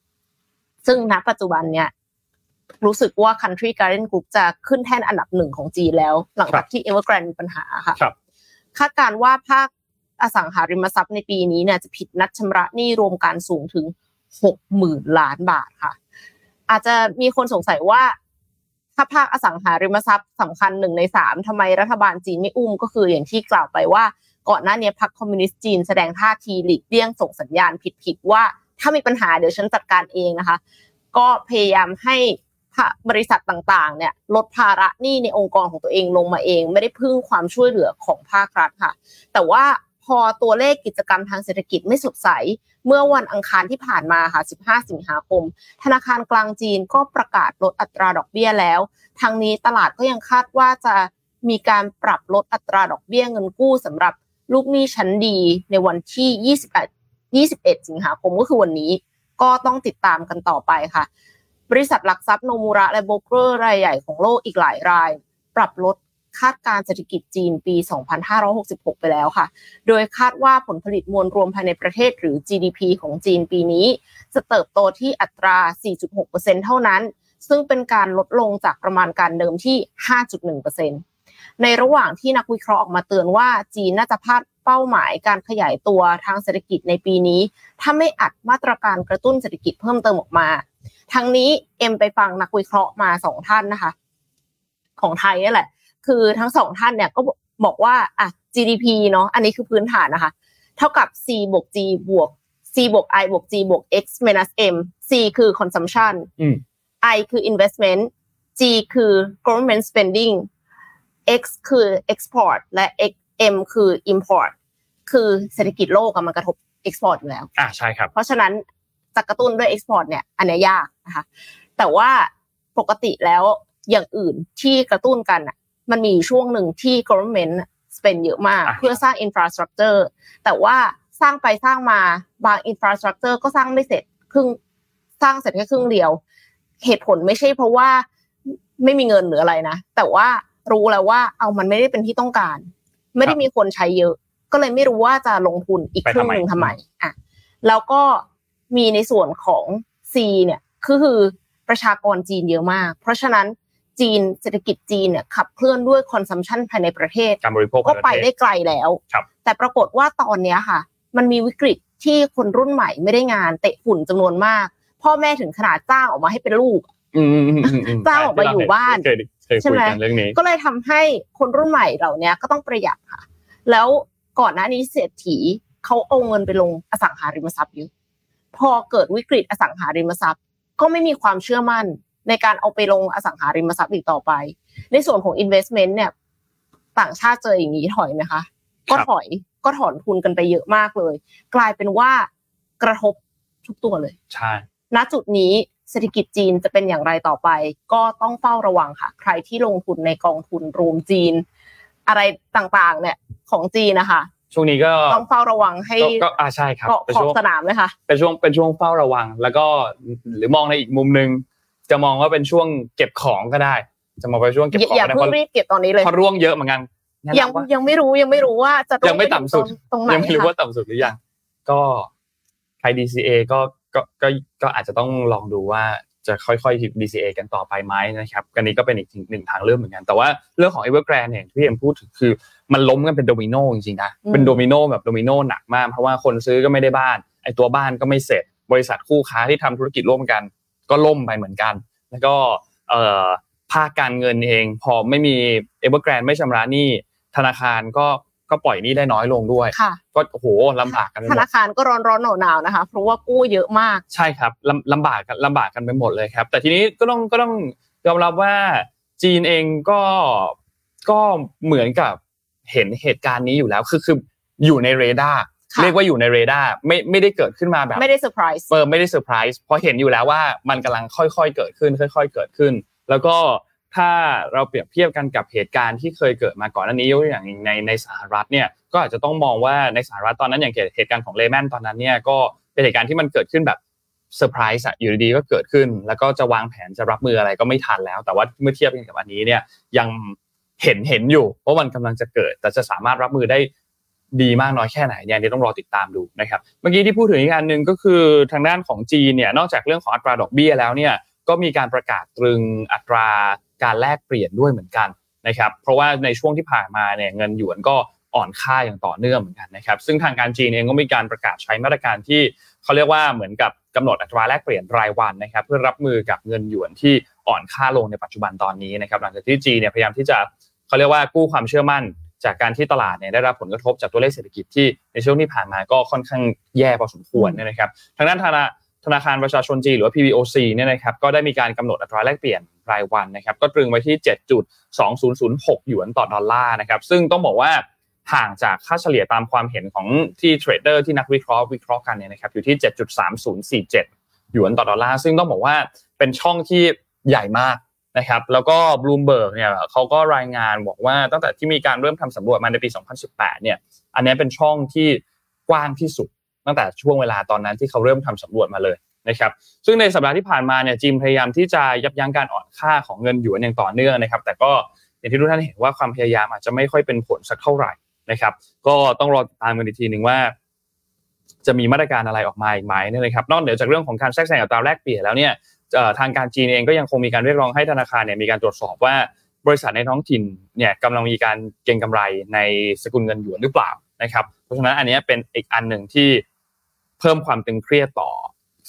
ซึ่งณปัจจุบันเนี่ย รู้สึกว่า Country Garden Group จะขึ้นแท่นอันดับหนึ่งของจีนแล้ว หลังจากที่ Evergrande มีปัญหาค่ะครับคาดการณ์ว่าภาคอสังหาริมทรัพย์ในปีนี้เนี่ยจะผิดนัดชำระหนี้รวมการสูงถึงหกหมื่นล้านบาทค่ะ อาจจะมีคนสงสัยว่า ถ้าภาคอสังหาริมทรัพย์สำคัญหนึ่งในสามทำไมรัฐบาลจีนไม่อุ้มก็คืออย่างที่กล่าวไปว่า ก่อนหน้านี้พรรคคอมมิวนิสต์จีนแสดงท่าทีหลีกเลี่ยงส่งสัญญาณผิดๆว่า ถ้ามีปัญหาเดี๋ยวฉันจัดการเองนะคะ ก็พยายามให้ บริษัทต่างๆ เนี่ยลดภาระหนี้ในองค์กรของตัวเองลงมาเอง ไม่ได้พึ่งความช่วยเหลือของภาครัฐค่ะ แต่ว่าพอตัวเลขกิจกรรมทางเศรษฐกิจไม่สดใส เมื่อวันอังคารที่ผ่านมาค่ะ 15 สิงหาคม ธนาคารกลางจีนก็ประกาศลดอัตราดอกเบี้ยแล้ว ทางนี้ตลาดก็ยังคาดว่าจะมีการปรับลดอัตราดอกเบี้ยเงินกู้สำหรับลูกหนี้ชั้นดีในวันที่21 21 สิงหาคมก็คือวันนี้ ก็ต้องติดตามกันต่อไปค่ะ บริษัทหลักทรัพย์โนมูระและโบรกเกอร์รายใหญ่ของโลกอีกหลายราย ปรับลดคาดการเศรษฐกิจจีนปี 2566 ไปแล้วค่ะ โดยคาดว่าผลผลิตมวลรวมภายในประเทศหรือ GDP ของจีนปีนี้ จะเติบโตที่อัตรา 4.6%เท่านั้น ซึ่งเป็นการลดลงจากประมาณการเดิมที่ 5.1%ในระหว่างที่นักวิเคราะห์ออกมาเตือนว่าจีนน่าจะพลาดเป้าหมายการขยายตัวทางเศรษฐกิจในปีนี้ ถ้าไม่อัดมาตรการกระตุ้นเศรษฐกิจเพิ่มเติมออกมา ทั้งนี้เอ็มไปฟังนักวิเคราะห์มาสองท่านนะคะ ของไทยนี่แหละ คือทั้งสองท่านเนี่ยก็บอกว่าอะ GDP เนาะอันนี้คือพื้นฐานนะคะ เท่ากับ C บวก G บวก C บวก I บวก G บวก X minus M C คือ consumption อืม I คือ investment G คือ government spending X คือ export และ X M คือ import คือเศรษฐกิจโลกอะมันกระทบ export อยู่แล้ว อ่าใช่ครับ เพราะฉะนั้น จะกระตุ้นด้วย export เนี่ยอันเนี้ยยากนะคะแต่ว่าปกติแล้วอย่างอื่นที่กระตุ้นกันอะมันมีช่วงหนึ่งที่ government spend เยอะมากอะเพื่อสร้าง infrastructure แต่ว่าสร้างไปสร้างมาบาง infrastructure ก็สร้างไม่เสร็จครึ่งสร้างเสร็จแค่ครึ่งเดียว เหตุผลไม่ใช่เพราะว่าไม่มีเงินหรืออะไรนะ แต่ว่ารู้แล้วว่าเอามันไม่ได้เป็นที่ต้องการ ไม่ได้มีคนใช้เยอะ ก็เลยไม่รู้ว่าจะลงทุนอีกไปครึ่งทำไมหนึ่งทำไมอะแล้วก็ มีในส่วนของ C เนี่ยคือคือประชากรจีนเยอะมาก เพราะฉะนั้นจีนเศรษฐกิจจีนเนี่ยขับเคลื่อนด้วยคอนซัมชันภายในประเทศการบริโภคก็ไปในประเทได้ศไกลแล้วครับแต่ปรากฏว่าตอนเนี้ยค่ะ มันมีวิกฤตที่คนรุ่นใหม่ไม่ได้งานเตะฝุ่นจำนวนมาก พ่อแม่ถึงขนาดจ้างออกมาให้เป็นลูกอืมอืมอืมอืมอืมจ้างออกมาอยู่บ้านเคยเคยใช่คุยไหมกันเรื่องนี้ก็เลยทำให้คนรุ่นใหม่เหล่านี้ก็ต้องประหยัดค่ะ แล้วก่อนหน้านี้เศรษฐีเขาเอาเงินไปลงอสังหาริมทรัพย์เยอะ พอเกิดวิกฤตอสังหาริมทรัพย์ ก็ไม่มีความเชื่อมั่นในการเอาไปลงอสังหาริมทรัพย์อีกต่อไป ในส่วนของ investment เนี่ย ต่างชาติเจออย่างนี้ถอยไหมคะก็ถอยก็ถอนทุนกันไปเยอะมากเลย กลายเป็นว่ากระทบทุกตัวเลย ใช่ ณจุดนี้เศรษฐกิจจีนจะเป็นอย่างไรต่อไป ก็ต้องเฝ้าระวังค่ะ ใครที่ลงทุนในกองทุนรวมจีน อะไรต่างๆ เนี่ยของจีนนะคะ ช่วงนี้ก็ต้องเฝ้าระวังให้ก็ก็อ่าใช่ครับเกาะเป็นขอบช่วงสนามเลยค่ะเป็นช่วงเป็นช่วงเฝ้าระวัง แล้วก็หรือมองในอีกมุมหนึ่งจะมองว่าเป็นช่วงเก็บของก็ได้ จะมองไปช่วงเก็บอย่าของอย่าก็ได้เพิ่เพงราะรีบเก็บตอนนี้เลยเพราะร่วงเยอะเหมือนกันแนะยังนำว่ายังไม่รู้ยังไม่รู้ว่าจะลยังไม่ต่ำสุดตรงไหนยังไม่รู้ค่ะว่าต่ำสุดหรือยังก็ใคร DCA ก็ก็ก็ก็อาจจะต้องลองดูว่า จะค่อยๆ DCA กันต่อไปไหมนะครับอันนี้ก็เป็นอีกหนึ่งทางเลือกเหมือนกัน แต่ว่าเรื่องของ Evergrande เนี่ยที่เอ็มพูดถึงคือมันล้มกันเป็นโดมิโนจริงๆนะเป็นโดมิโนแบบโดมิโนหนักมากเพราะว่าคนซื้อก็ไม่ได้บ้านไอตัวบ้านก็ไม่เสร็จ บริษัทคู่ค้าที่ทำธุรกิจร่วมกัน ก็ล่มไปเหมือนกัน แล้วก็เอ่อภาคการเงินเอง พอไม่มี Evergrande ไม่ชำระหนี้ธนาคารก็ ก็ปล่อยหนี้ได้น้อยลงด้วยค่ะก็โอ้โหลำบากกันไปธหมนาดคารก็ร้อนร้อนหนาวหนาวๆนะคะ เพราะว่ากู้เยอะมาก ใช่ครับลำลำบากกันลำบากกันไปหมดเลยครับ แต่ทีนี้ก็ต้องก็ต้องยอมรับว่าจีนเองก็ก็เหมือนกับเห็นเหตุการณ์นี้อยู่แล้วคือคืออยู่ในเรดาร์ค่ะเรียกว่าอยู่ในเรดาร์ไม่ไม่ได้เกิดขึ้นมาแบบไม่ได้เซอร์ไพรส์เออไม่ได้เซอร์ไพรส์เพราะเห็นอยู่แล้วว่ามันกำลังค่อยๆเกิดขึ้น ค่อย ๆ เกิดขึ้น แล้วก็ ถ้าเราเปรียบเทียบกันกับเหตุการณ์ที่เคยเกิดมาก่อนหน้านี้ยกตัวอย่างในในสหรัฐเนี่ยก็อาจจะต้องมองว่าในสหรัฐตอนนั้นอย่างเหตุการณ์ของเลห์แมนตอนนั้นเนี่ยก็เป็นเหตุการณ์ที่มันเกิดขึ้นแบบเซอร์ไพรส์อะอยู่ดีๆก็เกิดขึ้น แล้วก็จะวางแผนจะรับมืออะไรก็ไม่ทันแล้ว แต่ว่าเมื่อเทียบกันกับอันนี้เนี่ยยังเห็นเห็นอยู่ว่ามันกำลังจะเกิด แต่จะสามารถรับมือได้ดีมากน้อยแค่ไหนเนี่ยต้องรอติดตามดูนะครับเมื่อกี้ที่พูดถึงอีกอันหนึ่งก็คือทางด้านของจีนเนี่ยนอกจากเรื่องของอัตราดอกเบี้ยแล้วเนี่ยก็มีการประกาศตรึงอัตรา การแลกเปลี่ยนด้วยเหมือนกันนะครับเพราะว่าในช่วงที่ผ่านมาเนี่ยเงินหยวนก็อ่อนค่าอย่างต่อเนื่องเหมือนกันนะครับซึ่งทางการจีนเองก็มีการประกาศใช้มาตรการที่เขาเรียกว่าเหมือนกับกำหนดอัตราแลกเปลี่ยนรายวันนะครับเพื่อรับมือกับเงินหยวนที่อ่อนค่าลงในปัจจุบันตอนนี้นะครับหลังจากที่จีนเนี่ยพยายามที่จะเขาเรียกว่ากู้ความเชื่อมั่น จากการที่ตลาดเนี่ยได้รับผลกระทบจากตัวเลขเศรษฐกิจที่ในช่วงที่ผ่านมาก็ค่อนข้างแย่พอสมควรนะครับทางด้านธนาธนาคารประชาชนจีนหรือว่า PBOC เนี่ยนะครับก็ได้มีการกำหนดอัตราแลกเปลี่ยน รายวันนะครับก็ตรึงไว้ที่ 7.2006 หยวนต่อดอลลาร์นะครับซึ่งต้องบอกว่าห่างจากค่าเฉลี่ยตามความเห็นของที่เทรดเดอร์ที่นักวิเคราะห์วิเคราะห์กันเนี่ยนะครับอยู่ที่ 7.3047 หยวนต่อดอลลาร์ซึ่งต้องบอกว่าเป็นช่องที่ใหญ่มากนะครับแล้วก็บลูมเบิร์กเนี่ยเขาก็รายงานบอกว่าตั้งแต่ที่มีการเริ่มทำสำรวจมาในปี 2018 เนี่ยอันนี้เป็นช่องที่กว้างที่สุดตั้งแต่ช่วงเวลาตอนนั้นที่เขาเริ่มทำสำรวจมาเลย นะครับซึ่งในสัปดาห์ที่ผ่านมาเนี่ยจีนพยายามที่จะยับยั้งการอ่อนค่าของเงินหยวนอย่างต่อเนื่องนะครับ แต่ก็อย่างที่ทุกท่านเห็นว่าความพยายามอาจจะไม่ค่อยเป็นผลสักเท่าไหร่นะครับ ก็ต้องรอตามกันอีกทีหนึ่งว่า จะมีมาตรการอะไรออกมาอีกไหมนี่นะครับ นอกเหนือจากเรื่องของการแทรกแซงอัตราแลกเปลี่ยนแล้วเนี่ยทางการจีนเองก็ยังคงมีการเรียกร้องให้ธนาคารเนี่ยมีการตรวจสอบว่าบริษัทในท้องถิ่นเนี่ยกำลังมีการเก็งกำไรในสกุลเงินหยวนหรือเปล่านะครับ เพราะฉะนั้นอันนี้เป็นอีกอันหนึ่งที่เพิ่มความตึงเครียดต่อ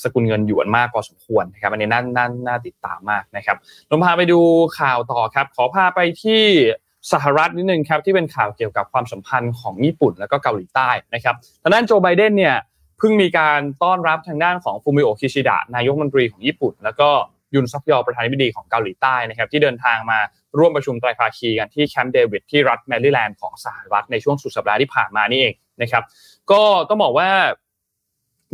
สกุลเงินหยวนมากพอสมควรนะครับอันนี้น่าน่าน่าติดตามมากนะครับลงพาไปดูข่าวต่อครับ ขอพาไปที่สหรัฐนิดนึงครับที่เป็นข่าวเกี่ยวกับความสัมพันธ์ของญี่ปุ่นแล้วก็เกาหลีใต้นะครับทางด้านโจไบเดนเนี่ยเพิ่งมีการต้อนรับทางด้านของฟูมิโอคิชิดะนายกมนตรีของญี่ปุ่น แล้วก็ยุนซอกยอลประธานาธิบดีของเกาหลีใต้นะครับที่เดินทางมาร่วมประชุมไตรภาคีกันที่แคมป์เดวิดที่รัฐแมริแลนด์ของสหรัฐในช่วงสุดสัปดาห์ที่ผ่านมานี่เองนะครับก็ต้องบอกว่า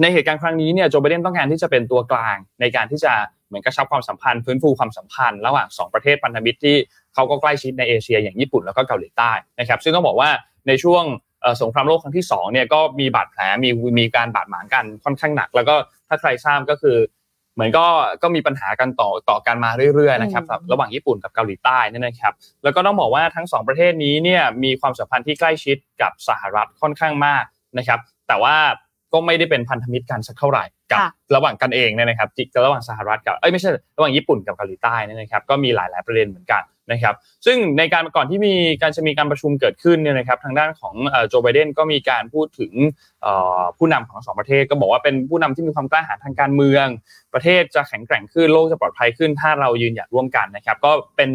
ในเหตุการณ์ครั้งนี้เนี่ยโจไบเดนต้องการที่จะเป็นตัวกลางในการที่จะเหมือนกระชับความสัมพันธ์ฟื้นฟูความสัมพันธ์ระหว่าง2ประเทศพันธมิตรที่เขาก็ใกล้ชิดในเอเชีย อย่างญี่ปุ่นแล้วก็เกาหลีใต้นะครับซึ่งต้องบอกว่าในช่วงสงครามโลกครั้งที่2เนี่ยก็มีบาดแผลมีมีการบาดหมางกันค่อนข้างหนัก แล้วก็ถ้าใครทราบก็คือ เหมือนก็ก็มีปัญหากันต่อต่อกันมาเรื่อยๆนะครับระหว่างญี่ปุ่นกับเกาหลีใต้นี่นะครับแล้วก็ต้องบอกว่าทั้ง 2 ประเทศนี้เนี่ยมีความสัมพันธ์ที่ใกล้ชิดกับสหรัฐค่อนข้างมากนะครับแต่ว่า ก็ไม่ได้เป็นพันธมิตรกันสักเท่าไหร่กับระหว่างกันเองเนี่ยนะครับจิกระหว่างสหรัฐกับเอ้ยไม่ใช่ระหว่างญี่ปุ่นกับเกาหลีใต้นี่นะครับก็มีหลาย ๆ ประเด็นเหมือนกันนะครับซึ่งในการก่อนที่มีการจะมีการประชุมเกิดขึ้นเนี่ยนะครับทางด้านของโจไบเดนก็มีการพูดถึงผู้นำของสองประเทศ ก็บอกว่าเป็นผู้นำที่มีความกล้าหาญทางการเมือง ประเทศจะแข็งแกร่งขึ้นโลกจะปลอดภัยขึ้น ถ้าเรายืนหยัดร่วมกันนะครับก็เป็น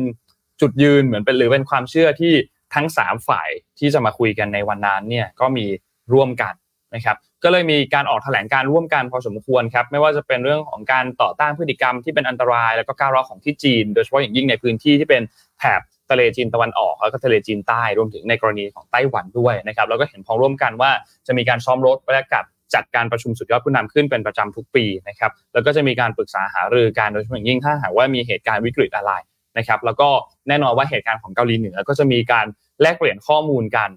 จุดยืนเหมือนเป็นหรือเป็นความเชื่อที่ทั้ง 3 ฝ่ายที่จะมาคุยกันในวันนั้นเนี่ยก็มีร่วมกันนะครับ ก็เลยมีการออกแถลงการร่วมกันพอสมควรครับไม่ว่าจะเป็นเรื่องของการต่อต้านพฤติกรรมที่เป็นอันตราย แล้วก็ก้าวร้าวของที่จีน โดยเฉพาะอย่างยิ่งในพื้นที่ที่เป็นแถบทะเลจีนตะวันออกแล้วก็ทะเลจีนใต้รวมถึงในกรณีของไต้หวันด้วยนะครับแล้วก็เห็นพ้องร่วมกันว่าจะมีการซ้อมรบและก็จัดการประชุมสุดยอดผู้นำขึ้นเป็นประจำทุกปีนะครับแล้วก็จะมีการปรึกษาหารือกันโดยเฉพาะอย่างยิ่งถ้าหากว่ามีเหตุการณ์วิกฤตอะไรนะครับแล้วก็แน่นอนว่าเหตุการณ์ของเกาหลีเหนือก็จะมีการแลกเปลี่ยนข้อมูลกัน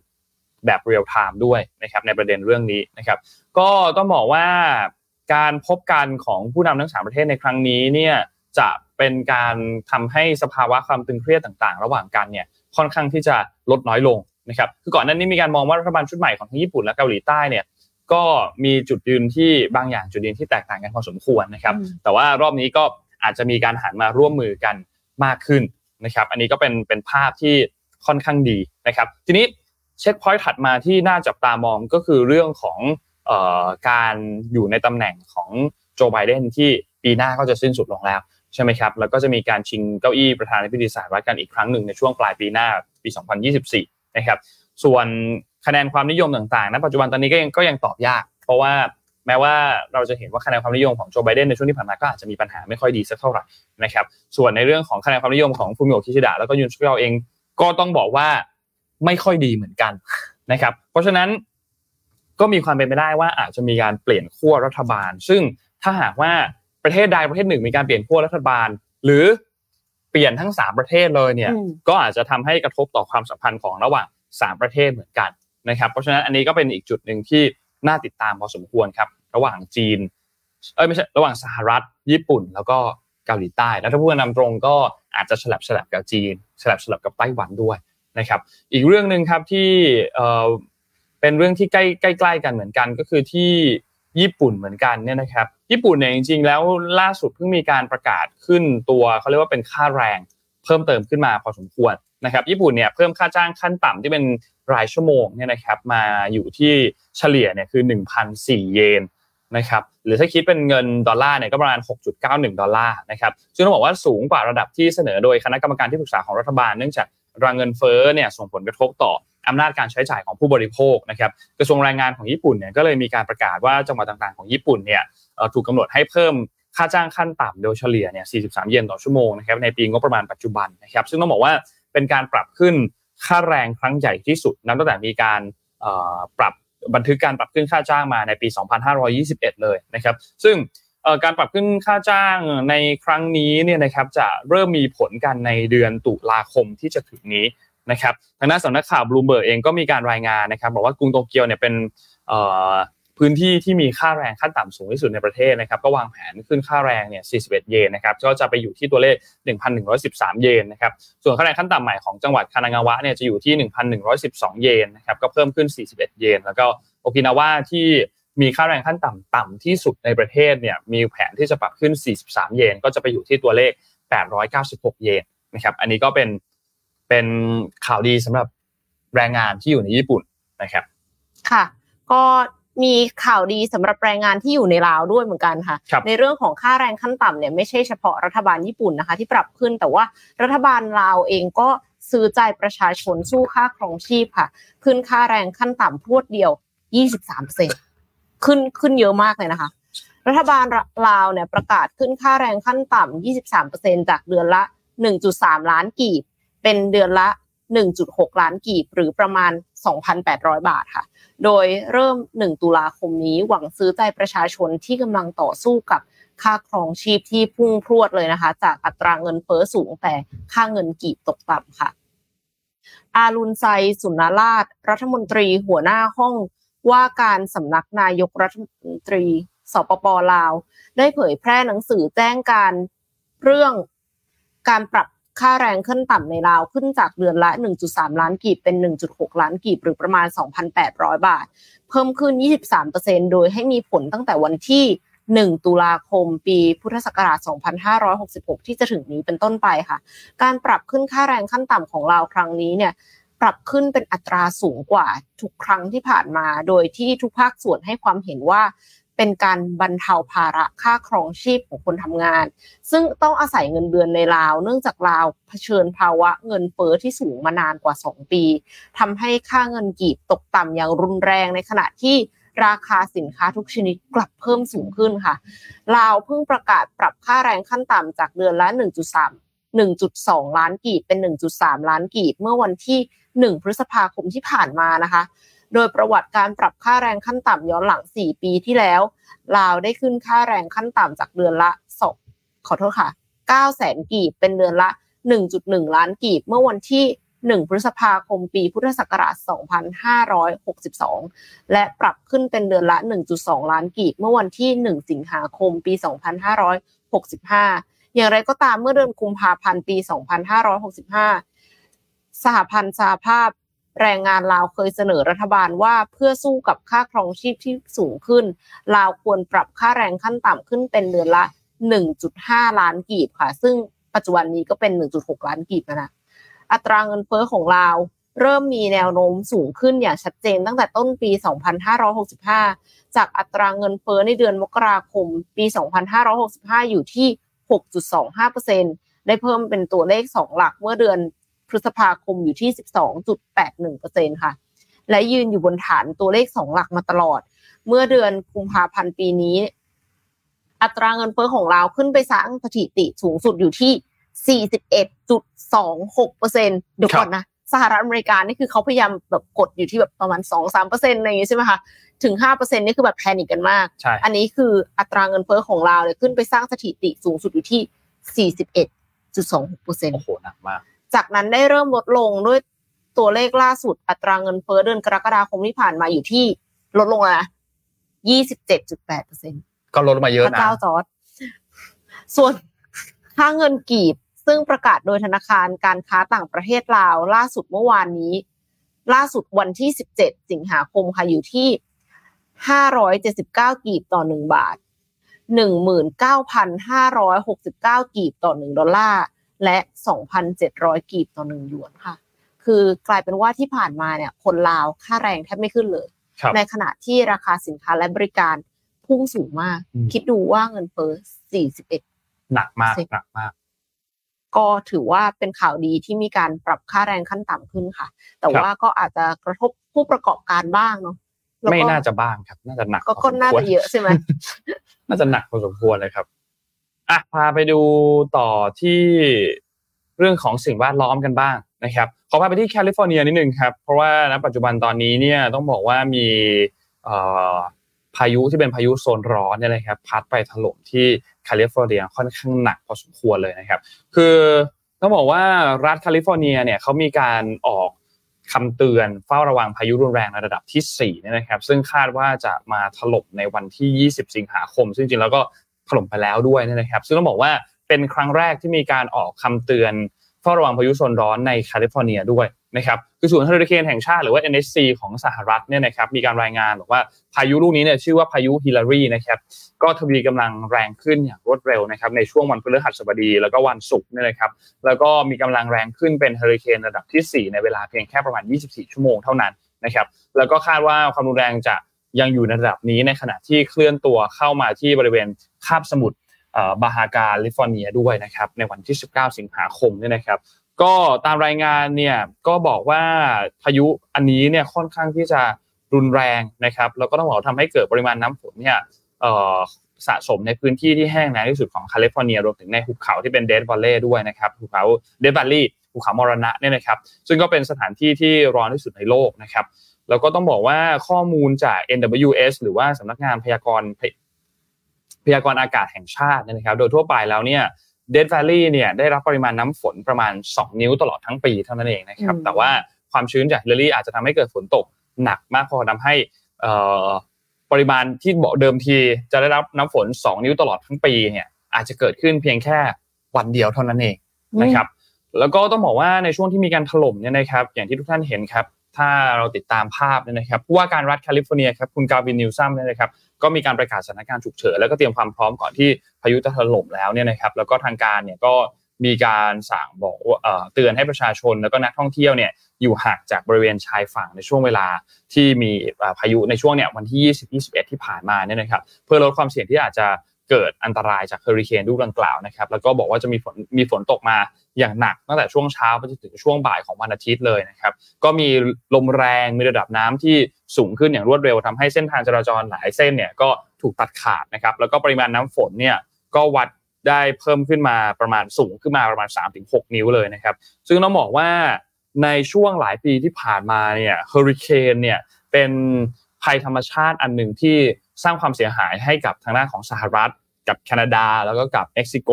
แบบเรียลไทม์ด้วยนะครับในประเด็นเรื่องนี้นะครับ ก็ต้องบอกว่าการพบกันของผู้นำทั้งสามประเทศในครั้งนี้เนี่ยจะเป็นการทำให้สภาวะความตึงเครียดต่างๆ ระหว่างกันเนี่ยค่อนข้างที่จะลดน้อยลงนะครับคือก่อนหน้านี้มีการมองว่ารัฐบาลชุดใหม่ของทั้งญี่ปุ่นและเกาหลีใต้เนี่ยก็มีจุดยืนที่บางอย่างจุดยืนที่แตกต่างกันพอสมควรนะครับ แต่ว่ารอบนี้ก็อาจจะมีการหันมาร่วมมือกันมากขึ้นนะครับ อันนี้ก็เป็นเป็นภาพที่ค่อนข้างดีนะครับ ทีนี้ เช็คพอยต์ถัดมาที่น่าจับตามองก็คือเรื่องของการอยู่ในตำแหน่งของโจไบเดนที่ปีหน้าก็จะสิ้นสุดลงแล้วใช่ไหมครับ แล้วก็จะมีการชิงเก้าอี้ประธานาธิบดีสหรัฐกันอีกครั้งหนึ่งในช่วงปลายปีหน้าปี 2024 นะครับ ส่วนคะแนนความนิยมต่างๆ ณ ปัจจุบันตอนนี้ก็ยังก็ยังตอบยาก เพราะว่าแม้ว่าเราจะเห็นว่าคะแนนความนิยมของโจไบเดนในช่วงที่ผ่านมาก็อาจจะมีปัญหาไม่ค่อยดีสักเท่าไหร่นะครับ ส่วนในเรื่องของคะแนนความนิยมของฟูมิโอคิชิดะแล้วก็ยุนซุกยอเอง ก็ต้องบอกว่า ไม่ค่อยดีเหมือนกันนะครับ เพราะฉะนั้นก็มีความเป็นไปได้ว่าอาจจะมีการเปลี่ยนขั้วรัฐบาล ซึ่งถ้าหากว่าประเทศใดประเทศหนึ่งมีการเปลี่ยนขั้วรัฐบาล หรือเปลี่ยนทั้งสามประเทศเลยเนี่ยอืมก็อาจจะทำให้กระทบต่อความสัมพันธ์ของระหว่างสามประเทศเหมือนกันนะครับเพราะฉะนั้นอันนี้ก็เป็นอีกจุดหนึ่งที่น่าติดตามพอสมควรครับ ระหว่างจีนเอ้ยไม่ใช่ระหว่างสหรัฐ ญี่ปุ่น แล้วก็เกาหลีใต้ แล้วถ้าพูดกันตามตรงก็อาจจะฉลับฉลับกับจีนฉลับฉลับกับไต้หวันด้วย นะครับ อีกเรื่องหนึ่งครับที่เป็นเรื่องที่ใกล้ใกล้ๆกันเหมือนกันก็คือที่ญี่ปุ่นเหมือนกันเนี่ยนะครับ ญี่ปุ่นเนี่ยจริงๆ แล้วล่าสุดเพิ่งมีการประกาศขึ้นตัวเขาเรียกว่าเป็นค่าแรงเพิ่มเติมขึ้นมาพอสมควรนะครับ ญี่ปุ่นเนี่ยเพิ่มค่าจ้างขั้นต่ำที่เป็นรายชั่วโมงเนี่ยนะครับมาอยู่ที่เฉลี่ยเนี่ยคือ 1,004 เยนนะครับหรือถ้าคิดเป็นเงินดอลลาร์เนี่ยก็ประมาณ 6.91 ดอลลาร์นะครับซึ่งต้องบอกว่าสูงกว่าระดับที่เสนอโดยคณะกรรมการที่ปรึกษาของรัฐบาลเนื่องจาก รางเงินเฟ้อเนี่ยส่งผลกระทบต่ออำนาจการใช้จ่ายของผู้บริโภคนะครับกระทรวงแรงงานของญี่ปุ่นเนี่ยก็เลยมีการประกาศว่าจังหวัดต่างๆของญี่ปุ่นเนี่ยถูกกำหนดให้เพิ่มค่าจ้างขั้นต่ำโดยเฉลี่ยเนี่ย 43 เยนต่อชั่วโมงนะครับในปีงบประมาณปัจจุบันนะครับซึ่งต้องบอกว่าเป็นการปรับขึ้นค่าแรงครั้งใหญ่ที่สุดนับตั้งแต่มีการปรับบันทึกการปรับขึ้นค่าจ้างมาในปี 2521 เลยนะครับซึ่ง การปรับขึ้นค่าจ้างในครั้งนี้เนี่ยนะครับจะเริ่มมีผลกันในเดือนตุลาคมที่จะถึงนี้นะครับทางด้านสำนักข่าวบลูเบิร์กเองก็มีการรายงานนะครับบอกว่ากรุงโตเกียวเนี่ยเป็นพื้นที่ที่มีค่าแรงขั้นต่ำสูงที่สุดในประเทศนะครับ ก็วางแผนขึ้นค่าแรงเนี่ย 41 เยนนะครับ ก็จะไปอยู่ที่ตัวเลข 1,113 เยนนะครับ ส่วนค่าแรงขั้นต่ำใหม่ของจังหวัดคานางาวะเนี่ยจะอยู่ที่ 1,112 เยนนะครับ ก็เพิ่มขึ้น 41 เยน แล้วก็โอกินาวาที่ มีค่าแรงขั้นต่ำต่ำที่สุดในประเทศเนี่ยมีแผนที่จะปรับขึ้น 43 เยนก็จะไปอยู่ที่ตัวเลข 896 เยนนะครับอันนี้ก็เป็นเป็นข่าวดีสำหรับแรงงานที่อยู่ในญี่ปุ่นนะครับค่ะ ก็มีข่าวดีสำหรับแรงงานที่อยู่ในลาวด้วยเหมือนกันค่ะครับในเรื่องของค่าแรงขั้นต่ำเนี่ยไม่ใช่เฉพาะรัฐบาลญี่ปุ่นนะคะ ที่ปรับขึ้นแต่ว่ารัฐบาลลาวเองก็ซื้อใจประชาชนสู้ค่าครองชีพค่ะ ขึ้นค่าแรงขั้นต่ำพรวดเดียว 23% ขึ้นขึ้นเยอะมากเลยนะคะ รัฐบาลลาวเนี่ยประกาศขึ้นค่าแรงขั้นต่ำ23%จากเดือนละ 1.3 ล้านกีบ เป็นเดือนละ 1.6 ล้านกีบ หรือประมาณ 2,800 บาทค่ะ โดยเริ่ม 1 ตุลาคมนี้หวังซื้อใจประชาชนที่กำลังต่อสู้กับค่าครองชีพที่พุ่งพรวดเลยนะคะ จากอัตราเงินเฟ้อสูงแต่ค่าเงินกีบตกต่ำค่ะ อารุณไซสุนราช รัฐมนตรีหัวหน้าห้อง ว่าการสำนักนายกรัฐมนตรีสปปลาว ได้เผยแพร่หนังสือแจ้งการเรื่องการปรับค่าแรงขึ้นต่ำในลาวขึ้นจากเดือนละ 1.3 ล้านกีบเป็น 1.6 ล้านกีบหรือประมาณ 2,800 บาท เพิ่มขึ้น 23%โดยให้มีผลตั้งแต่วันที่ 1 ตุลาคม ปีพุทธศักราช 2566 ที่จะถึงนี้เป็นต้นไปค่ะ การปรับขึ้นค่าแรงขั้นต่ำของเราวครั้งนี้เนี่ย ปรับขึ้นเป็นอัตราสูงกว่าทุกครั้งที่ผ่านมา โดยที่ทุกภาคส่วนให้ความเห็นว่าเป็นการบรรเทาภาระค่าครองชีพของคนทำงาน ซึ่งต้องอาศัยเงินเดือนในลาว เนื่องจากลาวเผชิญภาวะเงินเฟ้อที่สูงมานานกว่า 2 ปีทำให้ค่าเงินกีบตกต่ำอย่างรุนแรงในขณะที่ราคาสินค้าทุกชนิดกลับเพิ่มสูงขึ้นค่ะ ลาวเพิ่งประกาศปรับค่าแรงขั้นต่ำจากเดือนละ 1.3 1.2 ล้านกีบเป็น 1.3 ล้านกีบเมื่อวันที่ 1 พฤษภาคมที่ผ่านมานะคะ โดยประวัติการปรับค่าแรงขั้นต่ำย้อนหลัง 4 ปีที่แล้ว ลาวได้ขึ้นค่าแรงขั้นต่ำจากเดือนละ2ขอโทษค่ะ9แสนกีบเป็นเดือนละ 1.1 ล้านกีบเมื่อวันที่ 1 พฤษภาคมปีพุทธศักราช 2562 และปรับขึ้นเป็นเดือนละ 1.2 ล้านกีบเมื่อวันที่ 1 สิงหาคมปี 2565 อย่างไรก็ตามเมื่อเดือนกุมภาพันธ์ปี 2565 สหพันธ์สหภาพแรงงานลาวเคยเสนอรัฐบาลว่าเพื่อสู้กับค่าครองชีพที่สูงขึ้น ลาวควรปรับค่าแรงขั้นต่ำขึ้นเป็นเดือนละ 1.5 ล้านกีบค่ะ ซึ่งปัจจุบันนี้ก็เป็น 1.6 ล้านกีบนะ อัตราเงินเฟ้อของลาวเริ่มมีแนวโน้มสูงขึ้นอย่างชัดเจนตั้งแต่ต้นปี 2565 จากอัตราเงินเฟ้อในเดือนมกราคม ปี 2565 อยู่ที่ 6.25%ได้เพิ่มเป็นตัวเลข 2 หลักเมื่อเดือนพฤษภาคมอยู่ที่ 12.81%ค่ะ และยืนอยู่บนฐานตัวเลข 2 หลักมาตลอด เมื่อเดือนกุมภาพันธ์ปีนี้ อัตราเงินเฟ้อของเราขึ้นไปสร้างสถิติสูงสุดอยู่ที่ 41.26%เดี๋ยวก่อนนะ สหรัฐอเมริกานี่คือเขาพยายามแบบกดอยู่ที่แบบประมาณ2-3%อะไรอย่างงี้ใช่ไหมคะถึง5%นี่คือแบบแพนิกกันมากใช่อันนี้คืออัตราเงินเฟ้อของเราเนี่ยขึ้นไปสร้างสถิติสูงสุดอยู่ที่41 10.26%โอ้โหหนักมาก จากนั้นได้เริ่มลดลงด้วยตัวเลขล่าสุดอัตราเงินเฟ้อเดือนกรกฎาคมที่ผ่านมาอยู่ที่ลดลงแล้วนะ27.8%ก็ลดมาเยอะพระนะเจ้าจอร์ดส่วนค่าเงินกีบ ซึ่งประกาศโดยธนาคารการค้าต่างประเทศลาว ล่าสุดเมื่อวานนี้ ล่าสุดวันที่ 17 สิงหาคมค่ะอยู่ที่ 579 กีบต่อ 1 บาท 19,569 กีบต่อ 1 ดอลลาร์และ 2,700 กีบต่อ 1 หยวนค่ะ คือกลายเป็นว่าที่ผ่านมาเนี่ยคนลาวค่าแรงแทบไม่ขึ้นเลยครับในขณะที่ราคาสินค้าและบริการพุ่งสูงมากอืมคิดดูว่าเงินเฟ้อ41 หนักมากสิบหนักมาก ก็ถือว่าเป็นข่าวดีที่มีการปรับค่าแรงขั้นต่ำขึ้นค่ะ แต่ครับว่าก็อาจจะกระทบผู้ประกอบการบ้างเนาะแล้วก็ไม่น่าจะบ้างครับ น่าจะหนักก็พอก็สมน่าควรจะเยอะใช่ไหมน่าจะหนักพอสมควรเลยครับอะพาไปดูต่อที่เรื่องของสิ่งแวดล้อมกันบ้างนะครับขอพาไปที่แคลิฟอร์เนียนิดนึงครับ เพราะว่าณปัจจุบันตอนนี้เนี่ยต้องบอกว่ามีเอ่อพายุที่เป็นพายุโซนร้อนเนี่ยนะครับพัดไปถล่มที่ แคลิฟอร์เนียค่อนข้างหนักพอสมควรเลยนะครับ คือต้องบอกว่ารัฐแคลิฟอร์เนียเนี่ยเขามีการออกคำเตือนเฝ้าระวังพายุรุนแรงในระดับที่4เนี่ยนะครับ ซึ่งคาดว่าจะมาถล่มในวันที่ 20 สิงหาคม ซึ่งจริงแล้วก็ถล่มไปแล้วด้วยเนี่ยนะครับ ซึ่งต้องบอกว่าเป็นครั้งแรกที่มีการออกคำเตือนเฝ้าระวังพายุโซนร้อนในแคลิฟอร์เนียด้วย นะครับคือศูนย์เฮอริเคนแห่งชาติหรือว่า NHC ของสหรัฐเนี่ยนะครับมีการรายงานบอกว่าพายุลูกนี้เนี่ยชื่อว่าพายุฮิลลารีนะครับก็ทวีกำลังแรงขึ้นอย่างรวดเร็วนะครับในช่วงวันพฤหัสบดี แล้วก็วันศุกร์เนี่ยนะครับแล้วก็มีกำลังแรงขึ้นเป็นเฮอริเคนระดับที่ 4 ในเวลาเพียงแค่ประมาณ 24 ชั่วโมงเท่านั้นนะครับแล้วก็คาดว่าความรุนแรงจะยังอยู่ในระดับนี้ในขณะที่เคลื่อนตัวเข้ามาที่บริเวณคาบสมุทรบาฮากาลิฟอร์เนียด้วยนะครับในวันที่ 19 สิงหาคมเนี่ยนะครับ ก็ตามรายงานเนี่ยก็บอกว่าพายุอันนี้เนี่ยค่อนข้างที่จะรุนแรงนะครับแล้วก็ต้องบอกว่าทำให้เกิดปริมาณน้ำฝนเนี่ยสะสมในพื้นที่ที่แห้งแล้งที่สุดของแคลิฟอร์เนียรวมถึงในหุบเขาที่เป็นเดธวัลเลย์ด้วยนะครับหุบเขาเดดวัลลี่หุบเขามรณะเนี่ยนะครับ ซึ่งก็เป็นสถานที่ที่ร้อนที่สุดในโลกนะครับ แล้วก็ต้องบอกว่าข้อมูลจาก NWS หรือว่าสำนักงานพยากรณ์พยากรณ์อากาศแห่งชาตินะครับ โดยทั่วไปแล้วเนี่ย เดด v วลลีเนี่ยได้รับปริมาณน้ำฝนประมาณ 2 นิ้วตลอดทั้งปีเท่านั้นเองนะครับอืมแต่ว่าความชื้นจากฮิลลารีอาจจะทำให้เกิดฝนตกหนักมากพอทำให้เอ่อปริมาณที่บอกเดิมทีจะได้รับน้ำฝน 2 นิ้วตลอดทั้งปีเนี่ยอาจจะเกิดขึ้นเพียงแค่วันเดียวเท่านั้นเองนะครับแล้วก็ต้องบอกว่าในช่วงที่มีการถล่มเนี่ยนะครับอย่างที่ทุกท่านเห็นครับถ้าเราติดตามภาพเนี่ยนะครับผู้ว่าการรัฐแคลิฟอร์เนียครับคุณกาวินนิวซัมเนี่ยนะครับ ก็มีการประกาศสถานการณ์ฉุกเฉินแล้วก็เตรียมความพร้อมก่อนที่พายุจะถล่มแล้วเนี่ยนะครับ แล้วก็ทางการเนี่ยก็มีการสั่งบอกว่าเตือนให้ประชาชนแล้วก็นักท่องเที่ยวเนี่ยอยู่ห่างจากบริเวณชายฝั่งในช่วงเวลาที่มีพายุในช่วงเนี่ยวันที่ 20 21 ที่ผ่านมาเนี่ยนะครับ เพื่อลดความเสี่ยงที่อาจจะ เกิดอันตรายจากเฮอริเคนลูกดังกล่าวนะครับแล้วก็บอกว่าจะมีฝนมีฝนตกมาอย่างหนักตั้งแต่ช่วงเช้าไปจนถึงช่วงบ่ายของวันอาทิตย์เลยนะครับก็มีลมแรงมีระดับน้ำที่สูงขึ้นอย่างรวดเร็วทำให้เส้นทางจราจรหลายเส้นเนี่ยก็ถูกตัดขาดนะครับแล้วก็ปริมาณน้ำฝนเนี่ยก็วัดได้เพิ่มขึ้นมาประมาณสูงขึ้นมาประมาณ 3-6 นิ้วเลยนะครับซึ่งต้องบอกว่าในช่วงหลายปีที่ผ่านมาเนี่ยเฮอริเคนเนี่ยเป็นภัยธรรมชาติอันหนึ่งที่ สร้างความเสียหายให้กับทางด้านของสหรัฐ กับแคนาดา แล้วก็กับเม็กซิโก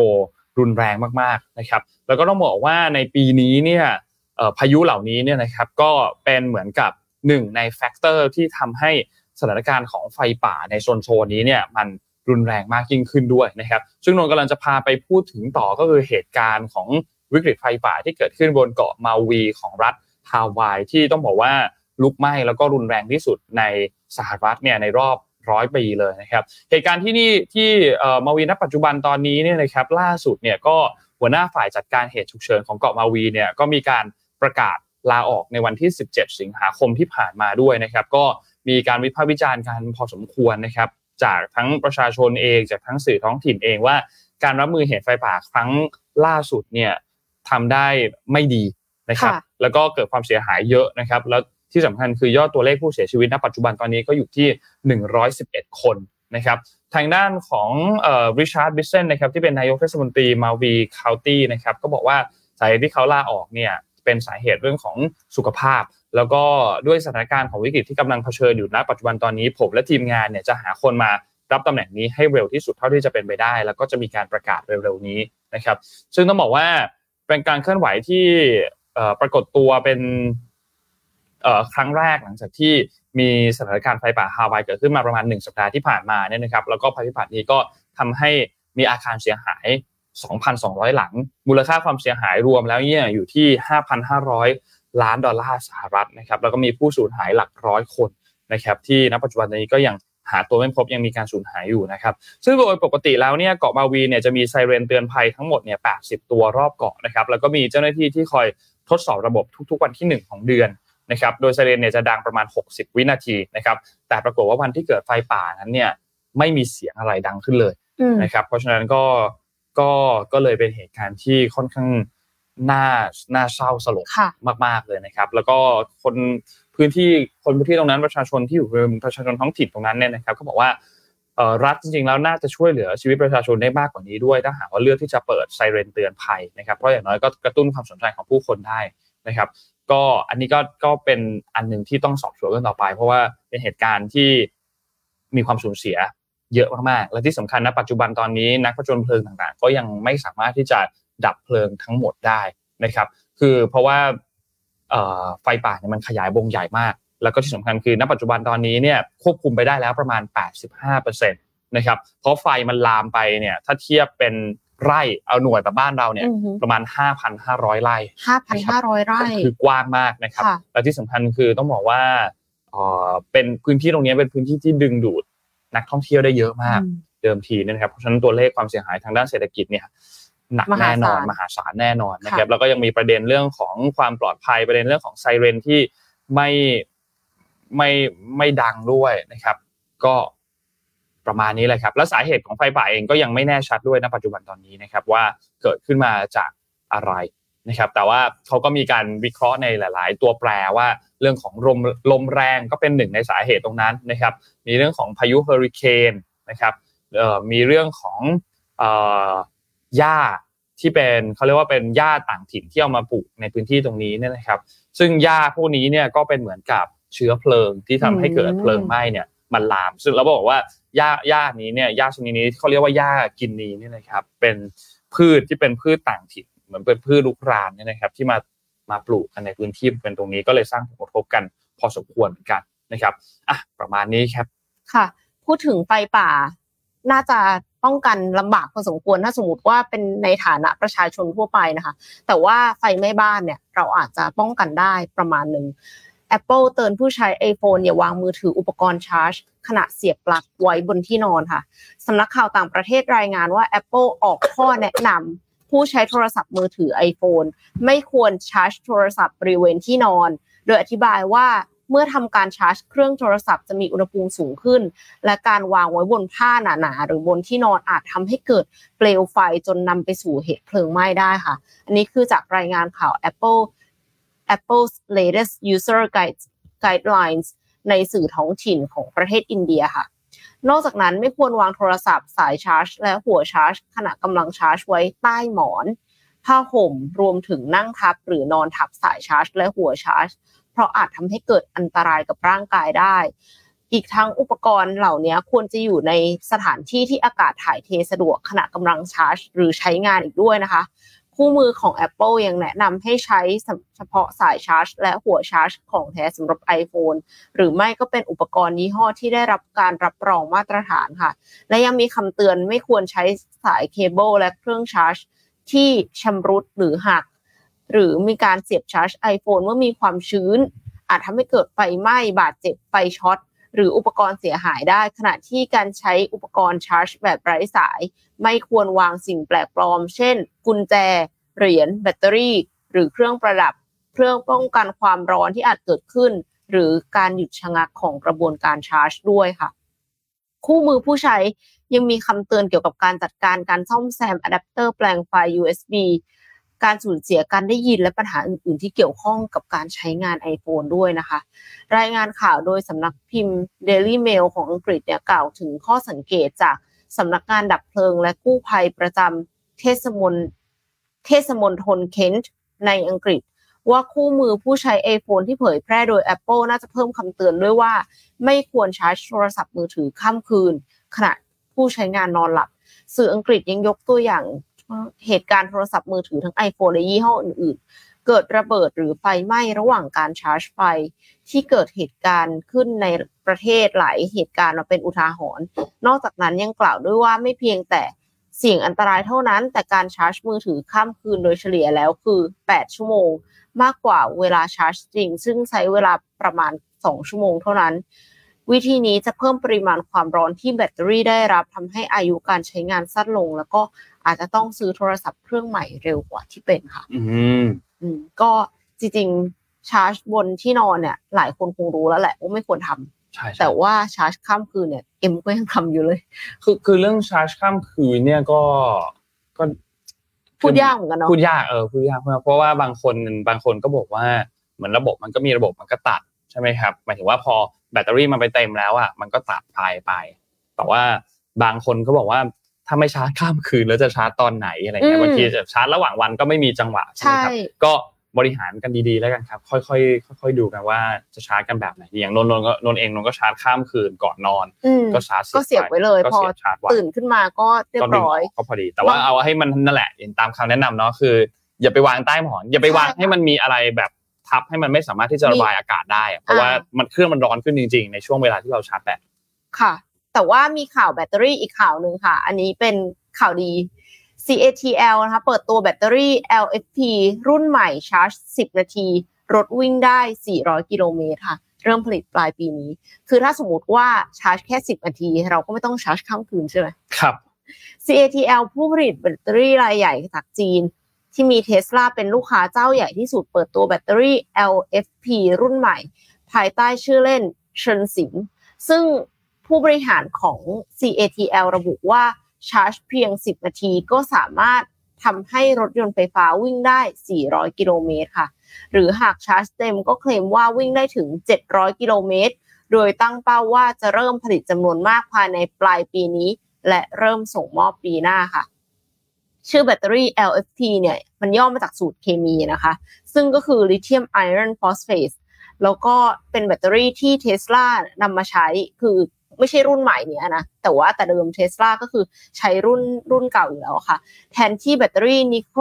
รุนแรงมากๆนะครับ แล้วก็ต้องบอกว่าในปีนี้เนี่ยพายุเหล่านี้เนี่ยนะครับก็เป็นเหมือนกับหนึ่งใน factor ที่ทำให้สถานการณ์ของไฟป่าในโซนโซนนี้เนี่ยมันรุนแรงมากยิ่งขึ้นด้วยนะครับ ซึ่งนนท์กำลังจะพาไปพูดถึงต่อก็คือเหตุการณ์ของวิกฤตไฟป่าที่เกิดขึ้นบนเกาะมาวีของรัฐฮาวายที่ต้องบอกว่าลุกไหม้แล้วก็รุนแรงที่สุดในสหรัฐเนี่ยในรอบ ร้อยปีเลยนะครับเหตุการณ์ที่นี่ที่เอ่อมาวีณปัจจุบันตอนนี้เนี่ยนะครับล่าสุดเนี่ยก็หัวหน้าฝ่ายจัดการเหตุฉุกเฉินของเกาะมาวีเนี่ยก็มีการประกาศลาออกในวันที่ 17 สิงหาคมที่ผ่านมาด้วยนะครับ ก็มีการวิพากษ์วิจารณ์กันพอสมควรนะครับ จากทั้งประชาชนเองจากทั้งสื่อท้องถิ่นเองว่า การรับมือเหตุไฟป่าครั้งล่าสุดเนี่ยทำได้ไม่ดีนะครับค่ะแล้วก็เกิดความเสียหายเยอะนะครับ แล้ว ที่สำคัญคือยอดตัวเลขผู้เสียชีวิตณปัจจุบันตอนนี้ก็อยู่ที่ 111 คนนะครับทางด้านของริชาร์ดบิสเซนนะครับที่เป็นนายกเทศมนตรีมาวี county นะครับก็บอกว่าสาเหตุที่เขาลาออกเนี่ยเป็นสาเหตุเรื่องของสุขภาพ แล้วก็ด้วยสถานการณ์ของวิกฤตที่กำลังเผชิญอยู่ณปัจจุบันตอนนี้ผมและทีมงานเนี่ยจะหาคนมารับตำแหน่งนี้ให้เร็วที่สุดเท่าที่จะเป็นไปได้ แล้วก็จะมีการประกาศเร็วๆนี้นะครับ ซึ่งต้องบอกว่าเป็นการเคลื่อนไหวที่ปรากฏตัวเป็น ครั้งแรกหลังจากที่มีสถานการณ์ไฟป่าฮาวายเกิดขึ้นมาประมาณหนึ่งสัปดาห์ที่ผ่านมาเนี่ยนะครับแล้วก็ภัยพิบัตินี้ก็ทำให้มีอาคารเสียหาย 2,200 หลัง มูลค่าความเสียหายรวมแล้วเนี่ยอยู่ที่ 5,500 ล้านดอลลาร์สหรัฐนะครับแล้วก็มีผู้สูญหายหลักร้อยคนนะครับที่ณปัจจุบันนี้ก็ยังหาตัวไม่พบยังมีการสูญหายอยู่นะครับ ซึ่งโดยปกติแล้วเนี่ยเกาะมาวีเนี่ยจะมีไซเรนเตือนภัยทั้งหมดเนี่ย80 ตัวรอบเกาะนะครับแล้วก็มีเจ้าหน้าที่ที่คอยทดสอบระบบทุกๆ วันที่ 1 ของเดือน นะครับโดยไซเรนเนี่ยจะดังประมาณ 60 วินาทีนะครับแต่ปรากฏว่าวันที่เกิดไฟป่านั้นเนี่ยไม่มีเสียงอะไรดังขึ้นเลยนะครับเพราะฉะนั้นก็ก็ก็เลยเป็นเหตุการณ์ที่ค่อนข้างน่าน่าเศร้าสลดมากๆเลยนะครับ แล้วก็คนพื้นที่คนพื้นที่ตรงนั้นประชาชนที่อยู่ประชาชนท้องถิ่นตรงนั้นเนี่ยนะครับก็บอกว่ารัฐจริงๆแล้วน่าจะช่วยเหลือชีวิตประชาชนได้มากกว่านี้ด้วยถ้าหากว่าเลือกที่จะเปิดไซเรนเตือนภัยนะครับเพราะอย่างน้อยก็กระตุ้นความสนใจของผู้คนได้นะครับ ก็อันนี้ก็ก็เป็นอันหนึ่งที่ต้องสอบสวนกันต่อไป เพราะว่าเป็นเหตุการณ์ที่มีความสูญเสียเยอะมากๆ และที่สำคัญนะปัจจุบันตอนนี้นักประจนเพลิงต่างๆ ก็ยังไม่สามารถที่จะดับเพลิงทั้งหมดได้นะครับ คือเพราะว่าไฟป่าเนี่ยมันขยายวงใหญ่มาก แล้วก็ที่สำคัญคือณปัจจุบันตอนนี้เนี่ยควบคุมไปได้แล้วประมาณ 85%นะครับเพราะไฟมันลามไปเนี่ยถ้าเทียบเป็น ไร่เอาหน่วยแบบบ้านเราเนี่ยประมาณ 5,500 ไร่5,500 ไร่คือกว้างมากนะครับและที่สำคัญคือต้องบอกว่าเป็นพื้นที่ตรงนี้เป็นพื้นที่ที่ดึงดูดนักท่องเที่ยวได้เยอะมากเดิมทีนะครับเพราะฉะนั้นตัวเลขความเสียหายทางด้านเศรษฐกิจเนี่ยหนักแน่นอนมหาศาลแน่นอนนะครับแล้วก็ยังมีประเด็นเรื่องของความปลอดภัยประเด็นเรื่องของไซเรนที่ไม่ไม่ไม่ดังด้วยนะครับ ก็ ประมาณนี้เลยครับ แล้วสาเหตุของไฟป่าเองก็ยังไม่แน่ชัดด้วยณปัจจุบันตอนนี้นะครับว่าเกิดขึ้นมาจากอะไรนะครับแต่ว่าเขาก็มีการวิเคราะห์ในหลาย ๆ ตัวแปรว่าเรื่องของลมลมแรงก็เป็นหนึ่งในสาเหตุตรงนั้นนะครับ มีเรื่องของพายุเฮอริเคนนะครับมีเรื่องของหญ้าที่เป็นเขาเรียกว่าเป็นหญ้าต่างถิ่นที่เอามาปลูกในพื้นที่ตรงนี้เนี่ยนะครับ ซึ่งหญ้าพวกนี้เนี่ยก็เป็นเหมือนกับเชื้อเพลิงที่ทำให้เกิดเพลิงไหม้เนี่ยมันลาม ซึ่งเราบอกว่าหญ้าหญ้านี้เนี่ยหญ้าชนิดนี้เขาเรียกว่าหญ้ากินนีนี่นะครับ เป็นพืชที่เป็นพืชต่างถิ่นเหมือนเป็นพืชลุกรานเนี่ยนะครับ ที่มามาปลูกกันในพื้นที่เป็นตรงนี้ก็เลยสร้างผลกระทบกัน พอสมควรเหมือนกันนะครับอะประมาณนี้ครับ ค่ะ พูดถึงไฟป่า น่าจะป้องกันลำบากพอสมควรถ้าสมมติว่าเป็นในฐานะประชาชนทั่วไปนะคะ แต่ว่าไฟไหม้บ้านเนี่ย เราอาจจะป้องกันได้ประมาณหนึ่ง Apple เตือนผู้ใช้ iPhone อย่าวางมือถืออุปกรณ์ชาร์จ ขณะเสียบปลั๊กไว้บนที่นอนค่ะสำนักข่าวต่างประเทศรายงานว่า Apple ออกข้อแนะนำผู้ใช้โทรศัพท์มือถือ iPhone ไม่ควรชาร์จโทรศัพท์บริเวณที่นอน โดยอธิบายว่าเมื่อทำการชาร์จเครื่องโทรศัพท์จะมีอุณหภูมิสูงขึ้น และการวางไว้บนผ้าหนาๆหรือบนที่นอนอาจทำให้เกิดเปลวไฟจนนำไปสู่เหตุเพลิงไหม้ได้ค่ะ อันนี้คือจากรายงานข่าว Apple Apple's latest user guide guidelines ในสื่อท้องถิ่นของประเทศอินเดียค่ะ นอกจากนั้นไม่ควรวางโทรศัพท์สายชาร์จ และหัวชาร์จ ขณะกำลังชาร์จไว้ใต้หมอน ผ้าห่มรวมถึงนั่งทับหรือนอนทับสายชาร์จ และหัวชาร์จ เพราะอาจทำให้เกิดอันตรายกับร่างกายได้ อีกทั้งอุปกรณ์เหล่านี้ควรจะอยู่ในสถานที่ที่อากาศถ่ายเทสะดวกขณะกำลังชาร์จ หรือใช้งานอีกด้วยนะคะ คู่มือของ Apple ยังแนะนำให้ใช้เฉพาะสายชาร์จ และหัวชาร์จของแท้สำหรับ iPhone หรือไม่ก็เป็นอุปกรณ์ยี่ห้อที่ได้รับการรับรองมาตรฐานค่ะ และยังมีคำเตือนไม่ควรใช้สายเคเบิลและเครื่องชาร์จ ที่ชำรุดหรือหัก หรือมีการเสียบชาร์จ iPhone เมื่อมีความชื้น อาจทำให้เกิดไฟไหม้บาดเจ็บไฟช็อต หรืออุปกรณ์เสียหายได้ ขณะที่การใช้อุปกรณ์ชาร์จ แบบไร้สาย ไม่ควรวางสิ่งแปลกปลอม เช่น กุญแจ เหรียญแบตเตอรี่ หรือเครื่องประดับ เครื่องป้องกันความร้อนที่อาจเกิดขึ้น หรือการหยุดชะงักของกระบวนการชาร์จ ด้วยค่ะ คู่มือผู้ใช้ยังมีคำเตือนเกี่ยวกับการจัดการการซ่อมแซมอะแดปเตอร์แปลงไฟ USB การสูญเสียการได้ยินและปัญหาอื่น ๆ ที่เกี่ยวข้องกับการใช้งาน iPhone ด้วยนะคะ รายงานข่าวโดยสำนักพิมพ์ Daily Mail ของอังกฤษเนี่ยกล่าวถึงข้อสังเกตจากสำนักงานดับเพลิง และกู้ภัยประจำเทศมนเทศมนทนเคนต์ในอังกฤษ ว่าคู่มือผู้ใช้ iPhone ที่เผยแพร่โดย Apple น่าจะเพิ่มคำเตือนด้วยว่า ไม่ควรชาร์จโทรศัพท์มือถือข้ามคืน ขณะผู้ใช้งานนอนหลับสื่ออังกฤษยังยกตัวอย่าง เหตุการณ์โทรศัพท์มือถือทั้ง iPhone และยี่ห้ออื่นๆ เกิดระเบิดหรือไฟไหม้ระหว่างการชาร์จไฟ ที่เกิดเหตุการณ์ขึ้นในประเทศหลายเหตุการณ์มาเป็นอุทาหรณ์นอกจากนั้นยังกล่าวด้วยว่าไม่เพียงแต่เสี่ยงอันตรายเท่านั้น แต่การชาร์จมือถือข้ามคืนโดยเฉลี่ยแล้วคือ 8 ชั่วโมง มากกว่าเวลาชาร์จจริง ซึ่งใช้เวลาประมาณ 2 ชั่วโมงเท่านั้น วิธีนี้จะเพิ่มปริมาณความร้อนที่แบตเตอรี่ได้รับทำให้อายุการใช้งานสั้นลง แล้วก็ อาจจะต้องซื้อโทรศัพท์เครื่องใหม่เร็วกว่าที่เป็นค่ะ อืมอืมก็จริงๆชาร์จบนที่นอนเนี่ย หลายคนคงรู้แล้วแหละว่าไม่ควรทำใช่ใช่แต่ว่าชาร์จข้ามคืนเนี่ยเอ็มก็ยังทำอยู่เลย คือคือเรื่องชาร์จข้ามคืนเนี่ยก็ก็พูดยากเหมือนกันเนาะพูดยากเออพูดยากมากเพราะว่าบางคนบางคนก็บอกว่าเหมือนระบบมันก็มีระบบมันก็ตัดใช่ไหมครับหมายถึงว่าพอแบตเตอรี่มันไปเต็มแล้วอะมันก็ตัดไปไป แต่ว่าบางคนก็บอกว่า ถ้าไม่ชาร์จข้ามคืนแล้วจะชาร์จตอนไหนอะไรเงี้ยบางทีจะชาร์จระหว่างวันก็ไม่มีจังหวะใช่ไหมครับใช่ก็บริหารกันดีๆแล้วกันครับ ค่อยๆค่อยๆดูกันว่าจะชาร์จกันแบบไหนอย่างนนท์นนท์ก็นนท์เองนนท์ก็ชาร์จข้ามคืนก่อนนอนอืมก็ชาร์จก็เสียบไว้เลยก็พอเสียบชาร์จไว้ตื่นขึ้นมาก็เรียก็บดึงร้อยออกก็พอดี แต่ว่าบางเอาให้มันนั่นแหละอย่างตามคำแนะนำเนาะคือ อย่าไปวางใต้หมอน อย่าไปวางใช่ค่ะให้มันมีอะไรแบบทับให้มันไม่สามารถที่จะระบายอากาศได้อะเพราะว่าอ่ามันเครื่องมันร้อนขึ้นจริง ๆ ในช่วงเวลาที่เราชาร์จแบตค่ะ แต่ว่ามีข่าวแบตเตอรี่อีกข่าวหนึ่งค่ะ อันนี้เป็นข่าวดี CATL นะคะเปิดตัวแบตเตอรี่ LFP รุ่นใหม่ชาร์จ 10 นาที รถวิ่งได้ 400 กิโลเมตรค่ะ เริ่มผลิตปลายปีนี้ คือถ้าสมมติว่าชาร์จแค่ 10 นาที เราก็ไม่ต้องชาร์จข้ามคืนใช่ไหมครับ CATL ผู้ผลิตแบตเตอรี่รายใหญ่จากจีน ที่มีเทสลาเป็นลูกค้าเจ้าใหญ่ที่สุดเปิดตัวแบตเตอรี่ LFP รุ่นใหม่ ภายใต้ชื่อเล่นเชินสิงซึ่ง ผู้บริหารของ CATL ระบุว่าชาร์จเพียง 10 นาทีก็สามารถทำให้รถยนต์ไฟฟ้าวิ่งได้ 400 กิโลเมตรค่ะ หรือหากชาร์จเต็มก็เคลมว่าวิ่งได้ถึง 700 กิโลเมตร โดยตั้งเป้าว่าจะเริ่มผลิตจำนวนมากภายในปลายปีนี้ และเริ่มส่งมอบปีหน้าค่ะ ชื่อแบตเตอรี่ LFP เนี่ยมันย่อมาจากสูตรเคมีนะคะ ซึ่งก็คือ lithium iron phosphate แล้วก็เป็นแบตเตอรี่ที่เทสลานำมาใช้คือ ไม่ใช่รุ่นใหม่เนี่ยนะ แต่ว่าแต่เดิมเทสลาก็คือใช้รุ่นรุ่นเก่าอยู่แล้วค่ะ แทนที่แบตเตอรี่นิโคล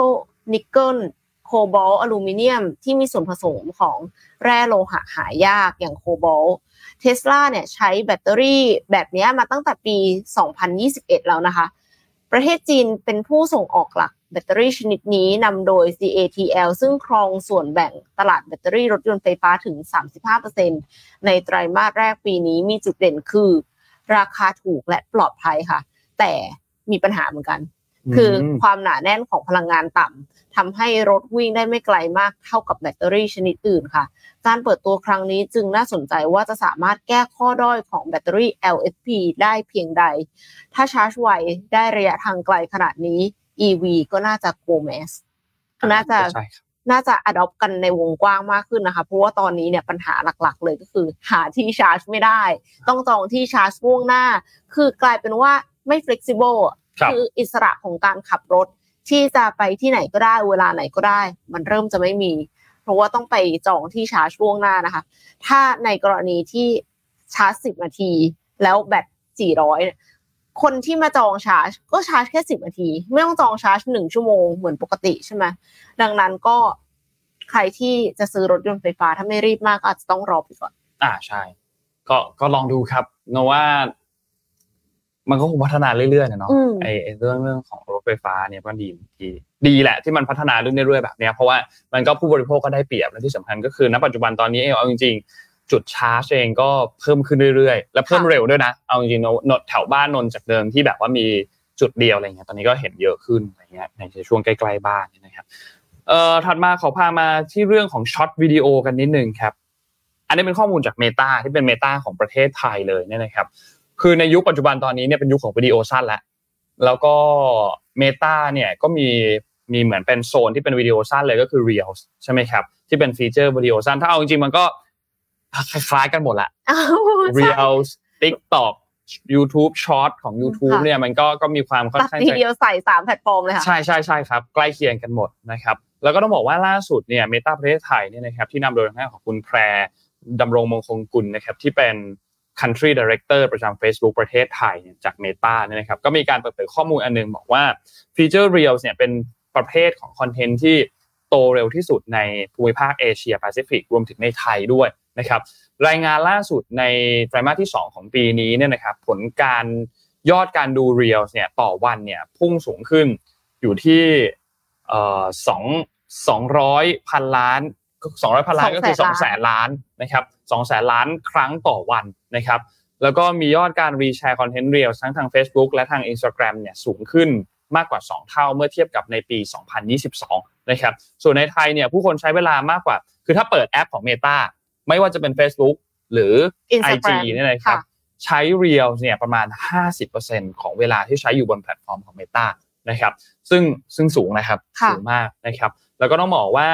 นิกเกิลโคบอลต์อลูมิเนียม ที่มีส่วนผสมของแร่โลหะหายากอย่างโคบอลต์เทสลาเนี่ยใช้แบตเตอรี่แบบนี้มาตั้งแต่ปี 2021 แล้วนะคะ ประเทศจีนเป็นผู้ส่งออกหลักแบตเตอรี่ชนิดนี้นำโดย CATL ซึ่งครองส่วนแบ่งตลาดแบตเตอรี่รถยนต์ไฟฟ้าถึง 35%ในไตรมาสแรกปีนี้มีจุดเด่นคือ ราคาถูกและปลอดภัยค่ะ แต่มีปัญหาเหมือนกัน คือความหนาแน่นของพลังงานต่ำทำให้รถวิ่งได้ไม่ไกลมากเท่ากับแบตเตอรี่ชนิดอื่นค่ะ การเปิดตัวครั้งนี้จึงน่าสนใจว่าจะสามารถแก้ข้อด้อยของแบตเตอรี่ LFP ได้เพียงใด ถ้าชาร์จไวได้ระยะทางไกลขนาดนี้ EV ก็น่าจะโกแมสน่าจะใช่ครับน่าจะ adopt กันในวงกว้างมากขึ้นนะคะ เพราะว่าตอนนี้เนี่ยปัญหาหลักๆ เลยก็คือ หาที่ชาร์จไม่ได้ ต้องจองที่ชาร์จล่วงหน้า คือกลายเป็นว่าไม่ flexible อะ ครับคืออิสระของการขับรถที่จะไปที่ไหนก็ได้เวลาไหนก็ได้ มันเริ่มจะไม่มี เพราะว่าต้องไปจองที่ชาร์จล่วงหน้านะคะ ถ้าในกรณีที่ชาร์จสิบนาที แล้วแบตสี่ร้อยคนที่มาจองชาร์จ ก็ชาร์จแค่สิบนาที ไม่ต้องจองชาร์จหนึ่งชั่วโมงเหมือนปกติใช่ไหมดังนั้นก็ใครที่จะซื้อรถยนต์ไฟฟ้าถ้าไม่รีบมากก็อาจจะต้องรอไปก่อน อ่าใช่ ก็ก็ลองดูครับโนว่า มันก็คงพัฒนาเรื่อยๆนะเนาะอืมไอไอ้เรื่องเรื่องของรถไฟฟ้าเนี่ยก็ดีดีดีแหละที่มันพัฒนาเรื่อยๆแบบเนี้ยเพราะว่ามันก็ผู้บริโภคก็ได้เปรียบและที่สำคัญก็คือณปัจจุบันตอนนี้เองเอาจริงๆ จุดชาร์จเองก็เพิ่มขึ้นเรื่อยๆ และเพิ่มค่ะเร็วด้วยนะ เอาจริงๆโนโนแถวบ้านนนท์จากเดิมที่แบบว่ามีจุดเดียวอะไรเงี้ยตอนนี้ก็เห็นเยอะขึ้นอะไรเงี้ยในช่วงใกล้ๆบ้านเนี่ยนะครับเอ่อถัดมาขอพามาที่เรื่องของ short video กันนิดนึงครับอันนี้เป็นข้อมูลจาก Meta ที่เป็น Meta ของประเทศไทยเลยเนี่ยนะครับ คือในยุคปัจจุบันตอนนี้เนี่ยเป็นยุคของวิดีโอสั้นแล้วแล้วก็ Meta เนี่ยก็มีมีเหมือนเป็นโซนที่เป็นวิดีโอสั้นเลยก็คือ Reels ใช่ไหมครับ ที่เป็นฟีเจอร์วิดีโอสั้น ถ้าเอาจริงๆมันก็คล้ายๆกันหมดแหละอ้าวใช่ Reels TikTok YouTube Shorts ของ YouTube ค่ะเนี่ยมันก็ก็มีความค่อนตัดข้างทีจะเดียวใส่สามแพลตฟอร์มเลยค่ะใช่ใช่ใช่ครับ ใกล้เคียงกันหมดนะครับ แล้วก็ต้องบอกว่าล่าสุดเนี่ย Meta ประเทศไทยเนี่ยนะครับที่นำโดยทางด้านของคุณแพรดำรงมงคลกุลนะครับที่เป็น country director ประจำ Facebook ประเทศไทยจาก Meta เนี่ยนะครับก็มีการเปิดเผยข้อมูลอันนึงบอกว่าฟีเจอร์ Reels เนี่ยเป็นประเภทของคอนเทนต์ที่โตเร็วที่สุดในภูมิภาคเอเชียแปซิฟิกรวมถึงในไทยด้วยนะครับรายงานล่าสุดในไตรมาสที่ 2 ของปีนี้เนี่ยนะครับผลการยอดการดู Reels เนี่ยต่อวันเนี่ยพุ่งสูงขึ้นอยู่ที่สองสองร้อยพันล้านสองร้อยพันล้านก็คือสองแสนล้านนะครับ สองแสนล้านครั้งต่อวันนะครับแล้วก็มียอดการรีแชร์คอนเทนต์เรียลทั้งทาง Facebook และทาง Instagram เนี่ยสูงขึ้นมากกว่า 2 เท่าเมื่อเทียบกับในปี 2022 นะครับ ส่วนในไทยเนี่ยผู้คนใช้เวลามากกว่า คือถ้าเปิดแอปของ Meta ไม่ว่าจะเป็น Facebook หรือ IG เนี่ยนะครับใช้ Reels เนี่ยประมาณ 50%ของเวลาที่ใช้อยู่บนแพลตฟอร์มของ Meta นะครับซึ่งซึ่งสูงนะครับสูงมากนะครับ แล้วก็ต้องบอกว่า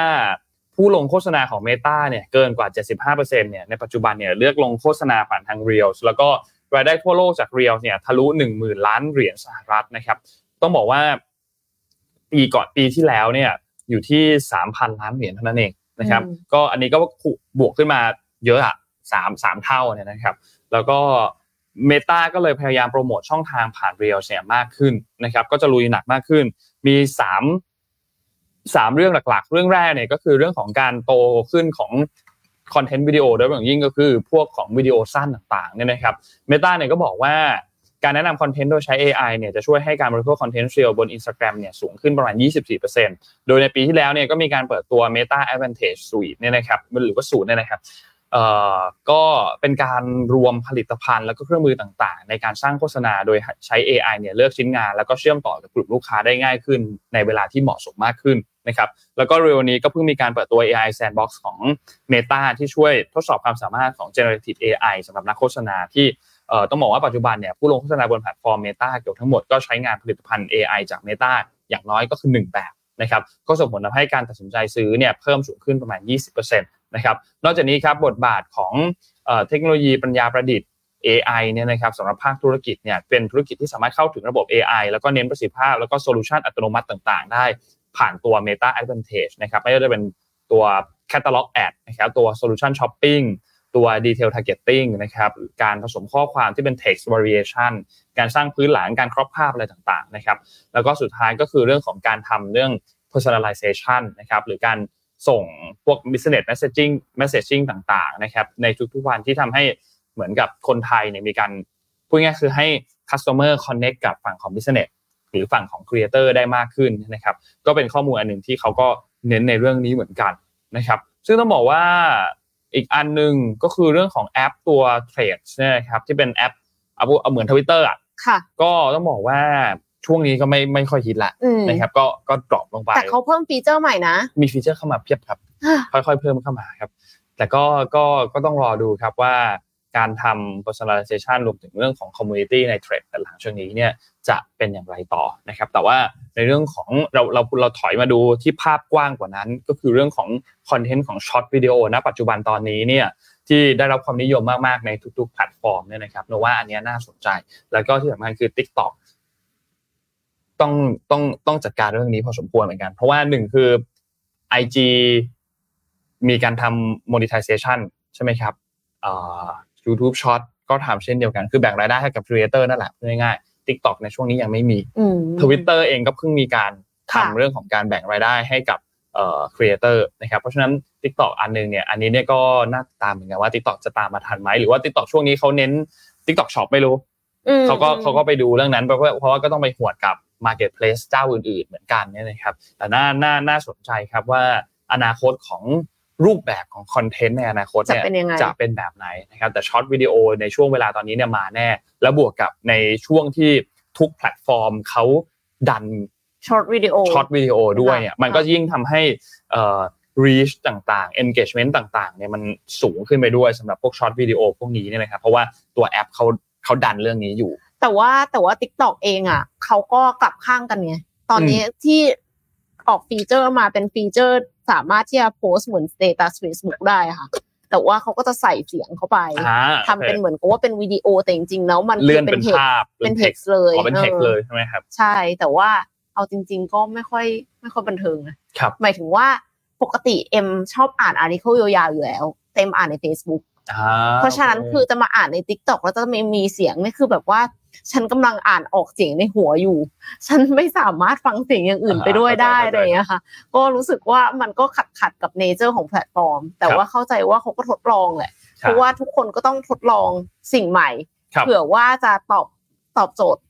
ผู้ลงโฆษณาของ Meta เนี่ยเกินกว่า 75%เนี่ยในปัจจุบันเนี่ยเลือกลงโฆษณาผ่านทาง Reels แล้วก็รายได้ทั่วโลกจาก Reels เนี่ยทะลุ 10,000 ล้านเหรียญสหรัฐนะครับ ต้องบอกว่าปีก่อนปีที่แล้วเนี่ยอยู่ที่ 3,000 ล้านเหรียญเท่านั้นเองนะครับ ก็อันนี้ก็บวกขึ้นมาเยอะอะสามสามเท่าเนี่ยนะครับ แล้วก็เมตาก็เลยพยายามโปรโมทช่องทางผ่านเรียลเนี่ยมากขึ้นนะครับ ก็จะลุยหนักมากขึ้น มีส สามเรื่องหลักๆ เรื่องแรกเนี่ยก็คือเรื่องของการโตขึ้นของคอนเทนต์วิดีโอโดยเฉพาะยิ่งก็คือพวกของวิดีโอสั้นต่างๆเนี่ยนะครับเมตาเนี่ยก็บอกว่าการแนะนำคอนเทนต์โดยใช้ AI เนี่ยจะช่วยให้การบริโภคคอนเทนต์เรียลบน Instagram เนี่ยสูงขึ้นประมาณ 24%โดยในปีที่แล้วเนี่ยก็มีการเปิดตัว Meta Advantage Suite เนี่ยนะครับหรือว่าสูตรเนี่ยนะครับเอ่อก็เป็นการรวมผลิตภัณฑ์แล้วก็เครื่องมือต่างๆ ในการสร้างโฆษณาโดยใช้ AI เนี่ยเลือกชิ้นงาน แล้วก็เชื่อมต่อกับกลุ่มลูกค้าได้ง่ายขึ้น ในเวลาที่เหมาะสมมากขึ้น นะครับแล้วก็เร็วนี้ก็เพิ่งมีการเปิดตัว AI Sandbox ของ Meta ที่ช่วยทดสอบความสามารถของ generative AI สำหรับนักโฆษณาที่ต้องบอกว่าปัจจุบันเนี่ยผู้ลงโฆษณาบนแพลตฟอร์ม Meta เกือบทั้งหมดก็ใช้งานผลิตภัณฑ์ AI จาก Meta อย่างน้อยก็คือ 1 แบบนะครับก็ส่งผลทำให้การตัดสินใจซื้อเนี่ยเพิ่มสูงขึ้นประมาณ 20%นะครับนอกจากนี้ครับบทบาทของเทคโนโลยีปัญญาประดิษฐ์ AI เนี่ยนะครับสำหรับภาคธุรกิจเนี่ยเป็นธุรกิจที่สามารถเข้าถึงระบบ AI แล้วก็เน้นประสิทธิภาพ แล้วก็โซลูชันอัตโนมัติต่าง ๆ ได้ ผ่านตัว Meta Advantage นะครับไม่ว่าจะเป็นตัว Catalog Ad นะครับตัว Solution Shopping ตัว Detail Targeting นะครับการผสมข้อความที่เป็น Text Variation การสร้างพื้นหลังการครอบภาพอะไรต่างๆนะครับแล้วก็สุดท้ายก็คือเรื่องของการทำเรื่อง personalization นะครับหรือการส่งพวก business messaging messaging ต่างๆนะครับในทุกๆวันที่ทำให้เหมือนกับคนไทยเนี่ยมีการพูดง่ายคือให้ customer connect กับฝั่งของ business หรือฝั่งของ creator ได้มากขึ้นนะครับก็เป็นข้อมูลอันหนึ่งที่เขาก็เน้นในเรื่องนี้เหมือนกันนะครับซึ่งต้องบอกว่าอีกอันหนึ่งก็คือเรื่องของแอปตัว Threads นะครับที่เป็นแอปเอาเหมือนทวิตเตอร์อะก็ต้องบอกว่าช่วงนี้ก็ไม่ไม่ค่อยฮิตละนะครับก็ก็ drop ลงไปแต่เขาเพิ่มฟีเจอร์ใหม่นะ มีฟีเจอร์เข้ามาเพียบครับ ค่อยๆเพิ่มเข้ามาครับ แต่ก็ก็ก็ต้องรอดูครับว่าการทำ personalization รวมถึงเรื่องของ community ใน Threads หลังช่วงนี้เนี่ย จะเป็นอย่างไรต่อนะครับ แต่ว่าในเรื่องของเราเราเราถอยมาดูที่ภาพกว้างกว่านั้น ก็คือเรื่องของคอนเทนต์ของ short video ณปัจจุบันตอนนี้เนี่ยที่ได้รับความนิยมมากๆในทุก ๆ แพลตฟอร์มเนี่ยนะครับนนท์ว่าอันนี้น่าสนใจ แล้วก็ที่สำคัญคือ TikTok ต้องต้องต้องจัดการเรื่องนี้พอสมควรเหมือนกัน เพราะว่าหนึ่งคือ IG มีการทำ monetization ใช่ไหมครับอ่า YouTube Short ก็ทำเช่นเดียวกัน คือแบ่งรายได้ให้กับ Creator นั่นแหละง่ายๆ TikTok ในช่วงนี้ยังไม่มี Twitter เองก็เพิ่งมีการทำเรื่องของการแบ่งรายได้ให้กับเอ่อ Creator นะครับเพราะฉะนั้น TikTok อันนึงเนี่ยอันนี้เนี่ยก็น่าตามเหมือนกันว่า TikTok จะตามมาทันไหมหรือว่า TikTok ช่วงนี้เขาเน้น TikTok Shop ไม่รู้เขาก็เขาก็ไปดูเรื่องนั้นเพราะว่าเพราะว่าก็ต้องไปหวดกับ Marketplace เจ้าอื่นๆ เหมือนกันเนี่ยนะครับแต่น่าน่าน่าสนใจครับว่าอนาคตของ รูปแบบของคอนเทนต์ในอนาคตเนี่ยจะเป็นแบบไหนนะครับแต่ short video ในช่วงเวลาตอนนี้เนี่ยมาแน่ แล้วบวกกับในช่วงที่ทุกแพลตฟอร์มเขาดัน short video short video ด้วยเนี่ยมันก็ยิ่งทำให้เอ่อ reach ต่างๆ engagement ต่างๆเนี่ยมันสูงขึ้นไปด้วยสำหรับพวก short video พวกนี้เนี่ยนะครับเพราะว่าตัวแอปเขาเขาดันเรื่องนี้อยู่ แต่ว่าแต่ว่า TikTok เองอะเขาก็กลับข้างกันไงตอนนี้ที่ออกฟีเจอร์มาเป็นฟีเจอร์ สามารถที่จะโพสต์เหมือน status Facebook ได้ค่ะ แต่ว่าเขาก็จะใส่เสียงเข้าไปทำเป็นเหมือนกับว่าเป็นวิดีโอแต่จริงๆแล้วมันเป็น text เป็น text เลยเป็น text เลยใช่ไหมครับ ใช่แต่ว่าเอาจริง ๆ ก็ไม่ค่อยไม่ค่อยบันเทิงนะหมายถึงว่าปกติเอ็มชอบอ่าน article ยาวๆอยู่แล้วเอ็มอ่านใน Facebook เพราะฉะนั้นคือจะมาอ่านใน TikTok แล้วจะมีมีเสียงนี่คือแบบว่า ฉันกำลังอ่านออกเสียงในหัวอยู่ ฉันไม่สามารถฟังเสียงอย่างอื่นไปด้วยได้อะไรอย่างเงี้ยค่ะ ก็รู้สึกว่ามันก็ขัดขัดกับ nature ของแพลตฟอร์ม แต่ว่าเข้าใจว่าเขาก็ทดลองแหละ เพราะว่าทุกคนก็ต้องทดลองสิ่งใหม่ เผื่อว่าจะตอบตอบโจทย์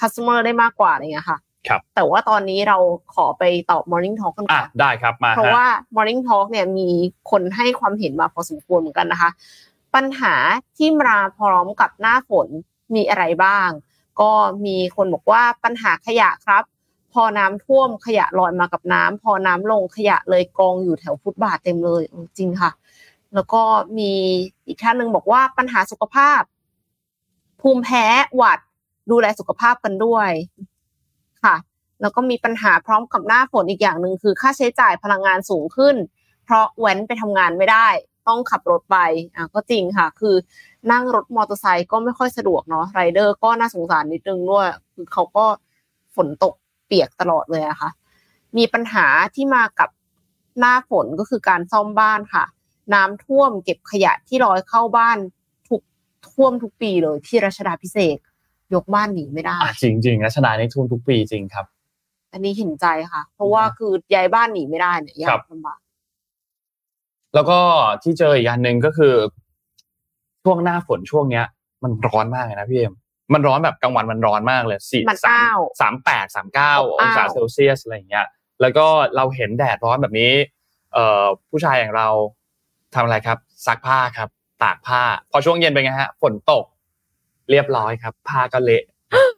customer ได้มากกว่าอะไรเงี้ยค่ะครับแต่ว่าตอนนี้เราขอไปตอบ Morning Talk กันก่อนได้ครับมาเพราะว่า Morning Talk เนี่ยมีคนให้ความเห็นมาพอสมควรเหมือนกันนะคะ ปัญหาที่มาพร้อมกับหน้าฝน มีอะไรบ้าง ก็มีคนบอกว่าปัญหาขยะครับ พอน้ำท่วมขยะลอยมากับน้ำพอน้ำลงขยะเลยกองอยู่แถวฟุตบาทเต็มเลยจริงค่ะ แล้วก็มีอีกท่านหนึ่งบอกว่าปัญหาสุขภาพ ภูมิแพ้หวัดดูแลสุขภาพกันด้วยค่ะ แล้วก็มีปัญหาพร้อมกับหน้าฝนอีกอย่างหนึ่งคือ ค่าใช้จ่ายพลังงานสูงขึ้น เพราะแว้นไปทำงานไม่ได้ ต้องขับรถไปอะก็จริงค่ะ คือนั่งรถมอเตอร์ไซค์ก็ไม่ค่อยสะดวกเนาะไรเดอร์ก็น่าสงสารนิดนึงด้วยคือเขาก็ฝนตกเปียกตลอดเลยอะค่ะ มีปัญหาที่มากับหน้าฝนก็คือการซ่อมบ้านค่ะ น้ำท่วมเก็บขยะที่ลอยเข้าบ้านทุกท่วมทุกปีเลยที่รัชดาพิเศษยกบ้านหนีไม่ได้จริงจริงรัชดาในท่วมทุกปีจริงครับ อันนี้เห็นใจค่ะ เพราะว่าคือย้ายบ้านหนีไม่ได้เนี่ยยากลำบาก แล้วก็ที่เจออีกอย่างหนึ่งก็คือ ช่วงหน้าฝนช่วงเนี้ย มันร้อนมากเลยนะพี่เอ็มมันร้อนแบบกลางวันมันร้อนมากเลยสี่สามสามแปดสามเก้าองศาเซลเซียสอะไรอย่างเงี้ย แล้วก็เราเห็นแดดร้อนแบบนี้ เอ่อผู้ชายอย่างเราทำอะไรครับ ซักผ้าครับ ตากผ้า พอช่วงเย็นเป็นไงฮะ ฝนตก เรียบร้อยครับ ผ้าก็เละ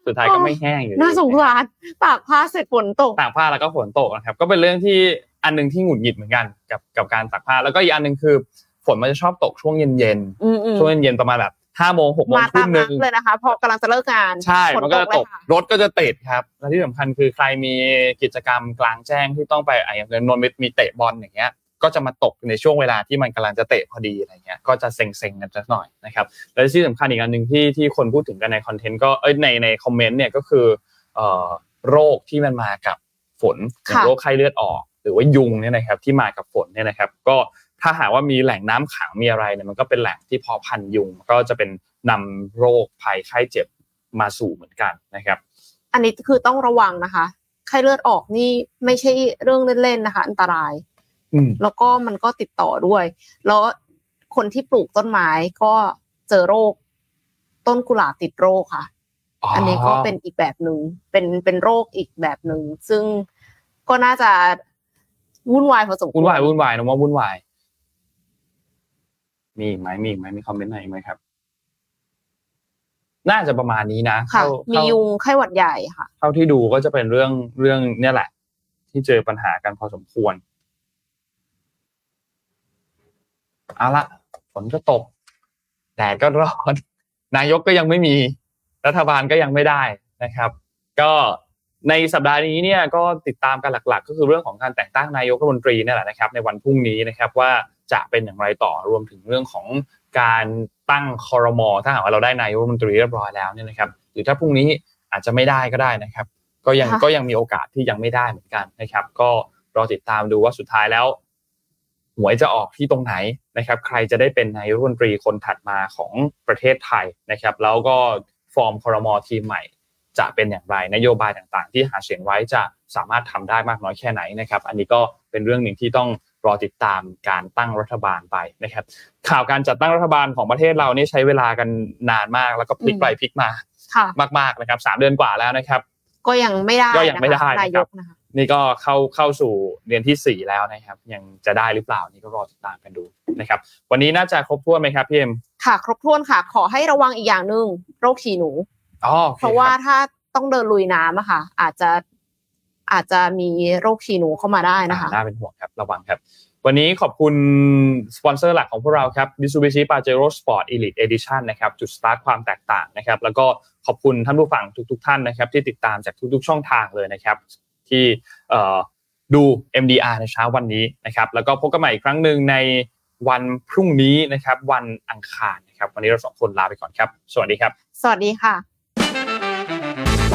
สุดท้ายก็ไม่แห้งอยู่น่าสงสารตากผ้าเสร็จฝนตกตากผ้าแล้วก็ฝนตกนะครับ ก็เป็นเรื่องที่ อันนึงที่หงุดหงิดเหมือนกันกับกับการตากผ้า แล้วก็อีกอันนึงคือฝนมันจะชอบตกช่วงเย็นเย็นช่วงเย็นเย็นประมาณแบบห้าโมงหกโมงทุ่มนึงเลยนะคะพอกำลังจะเลิกงานใช่ มันก็จะตกรถก็จะติดครับและที่สำคัญคือใครมีกิจกรรมกลางแจ้งที่ต้องไปอย่างเงินนนมีเตะบอลอย่างเงี้ย ก็จะมาตกในช่วงเวลาที่มันกำลังจะเตะพอดีอะไรเงี้ยก็จะเซ็งๆกันสักหน่อยนะครับและที่สำคัญอีกอันหนึ่งที่ที่คนพูดถึงกันในคอนเทนต์ก็เอ้ยในในคอมเมนต์เนี่ยก็คือเอ่อโรคที่มันมากับฝนโรคไข้เลือดออกห รือว่ายุงเนี่ยนะครับที่มากับฝนเนี่ยนะครับก็ถ้าหากว่ามีแหล่งน้ำขังมีอะไรเนี่ยมันก็เป็นแหล่งที่พอพันยุงก็จะเป็นนำโรคภัยไข้เจ็บมาสู่เหมือนกันนะครับ อันนี้คือต้องระวังนะคะไข้เลือดออกนี่ไม่ใช่เรื่องเล่นๆนะคะ อันตรายแล้วก็มันก็ติดต่อด้วย แล้วคนที่ปลูกต้นไม้ก็เจอโรค ต้นกุหลาบติดโรคค่ะ อันนี้ก็เป็นอีกแบบหนึ่งเป็นเป็นโรคอีกแบบหนึ่งซึ่งก็น่าจะ วุ่นวายพอสมควรวุ่นวายวุ่นวายนะว่าวุ่นวาย มีไหมมีไหมมีคอมเมนต์ไหนไหมครับ น่าจะประมาณนี้นะค่ะมียุงไข้หวัดใหญ่ค่ะ เท่าที่ดูก็จะเป็นเรื่องเรื่องเนี่ยแหละ ที่เจอปัญหากันพอสมควรเอาละฝนก็ตกแดดก็ร้อน นายกก็ยังไม่มี รัฐบาลก็ยังไม่ได้นะครับ ก็ ในสัปดาห์นี้เนี่ยก็ติดตามกันหลัก ๆ ก็คือเรื่องของการแต่งตั้งนายกรัฐมนตรีนี่แหละนะครับ ในวันพรุ่งนี้นะครับว่าจะเป็นอย่างไรต่อรวมถึงเรื่องของการตั้งคอรมอถ้าหากว่าเราได้นายกรัฐมนตรีเรียบร้อยแล้วเนี่ยนะครับ หรือถ้าพรุ่งนี้อาจจะไม่ได้ก็ได้นะครับ ก็ยังก็ยังมีโอกาสที่ยังไม่ได้เหมือนกันนะครับ ก็รอติดตามดูว่าสุดท้ายแล้วหวยจะออกที่ตรงไหนนะครับ ใครจะได้เป็นนายกรัฐมนตรีคนถัดมาของประเทศไทยนะครับ แล้วก็ฟอร์มคอรมอทีมใหม่ จะเป็นอย่างไรนโยบายต่างๆ ที่หาเสียงไว้จะสามารถทำได้มากน้อยแค่ไหนนะครับ อันนี้ก็เป็นเรื่องหนึ่งที่ต้องรอติดตามการตั้งรัฐบาลไปนะครับ ข่าวการจัดตั้งรัฐบาลของประเทศเรานี่ใช้เวลากันนานมาก แล้วก็พลิกไปพลิกมามากๆนะครับสามเดือนกว่าแล้วนะครับ ก็ยังไม่ได้ก็ยังไม่ได้นายกนะคะนี่ก็เข้าเข้าสู่เรียนที่สี่แล้วนะครับ ยังจะได้หรือเปล่านี่ก็รอติดตามกันดูนะครับ วันนี้น่าจะครบถ้วนไหมครับพี่เอ็มค่ะ ครบถ้วนค่ะ ขอให้ระวังอีกอย่างหนึ่งโรคฉี่หนูอ๋อ เพราะว่าถ้าต้องเดินลุยน้ำอะค่ะ อาจจะอาจจะมีโรคฉี่หนูเข้ามาได้นะคะน่าเป็นห่วงครับระวังครับ วันนี้ขอบคุณสปอนเซอร์หลักของพวกเราครับ Mitsubishi Pajero Sport Elite Edition นะครับ จุดสตาร์ทความแตกต่างนะครับ แล้วก็ขอบคุณท่านผู้ฟังทุก ๆ ท่านนะครับ ที่ติดตามจากทุก ๆ ช่องทางเลยนะครับ ที่ดู MDR ในเช้าวันนี้นะครับ แล้วก็พบกันใหม่อีกครั้งหนึ่งในวันพรุ่งนี้นะครับ วันอังคารนะครับ วันนี้เราสองคนลาไปก่อนครับ สวัสดีครับ สวัสดีค่ะ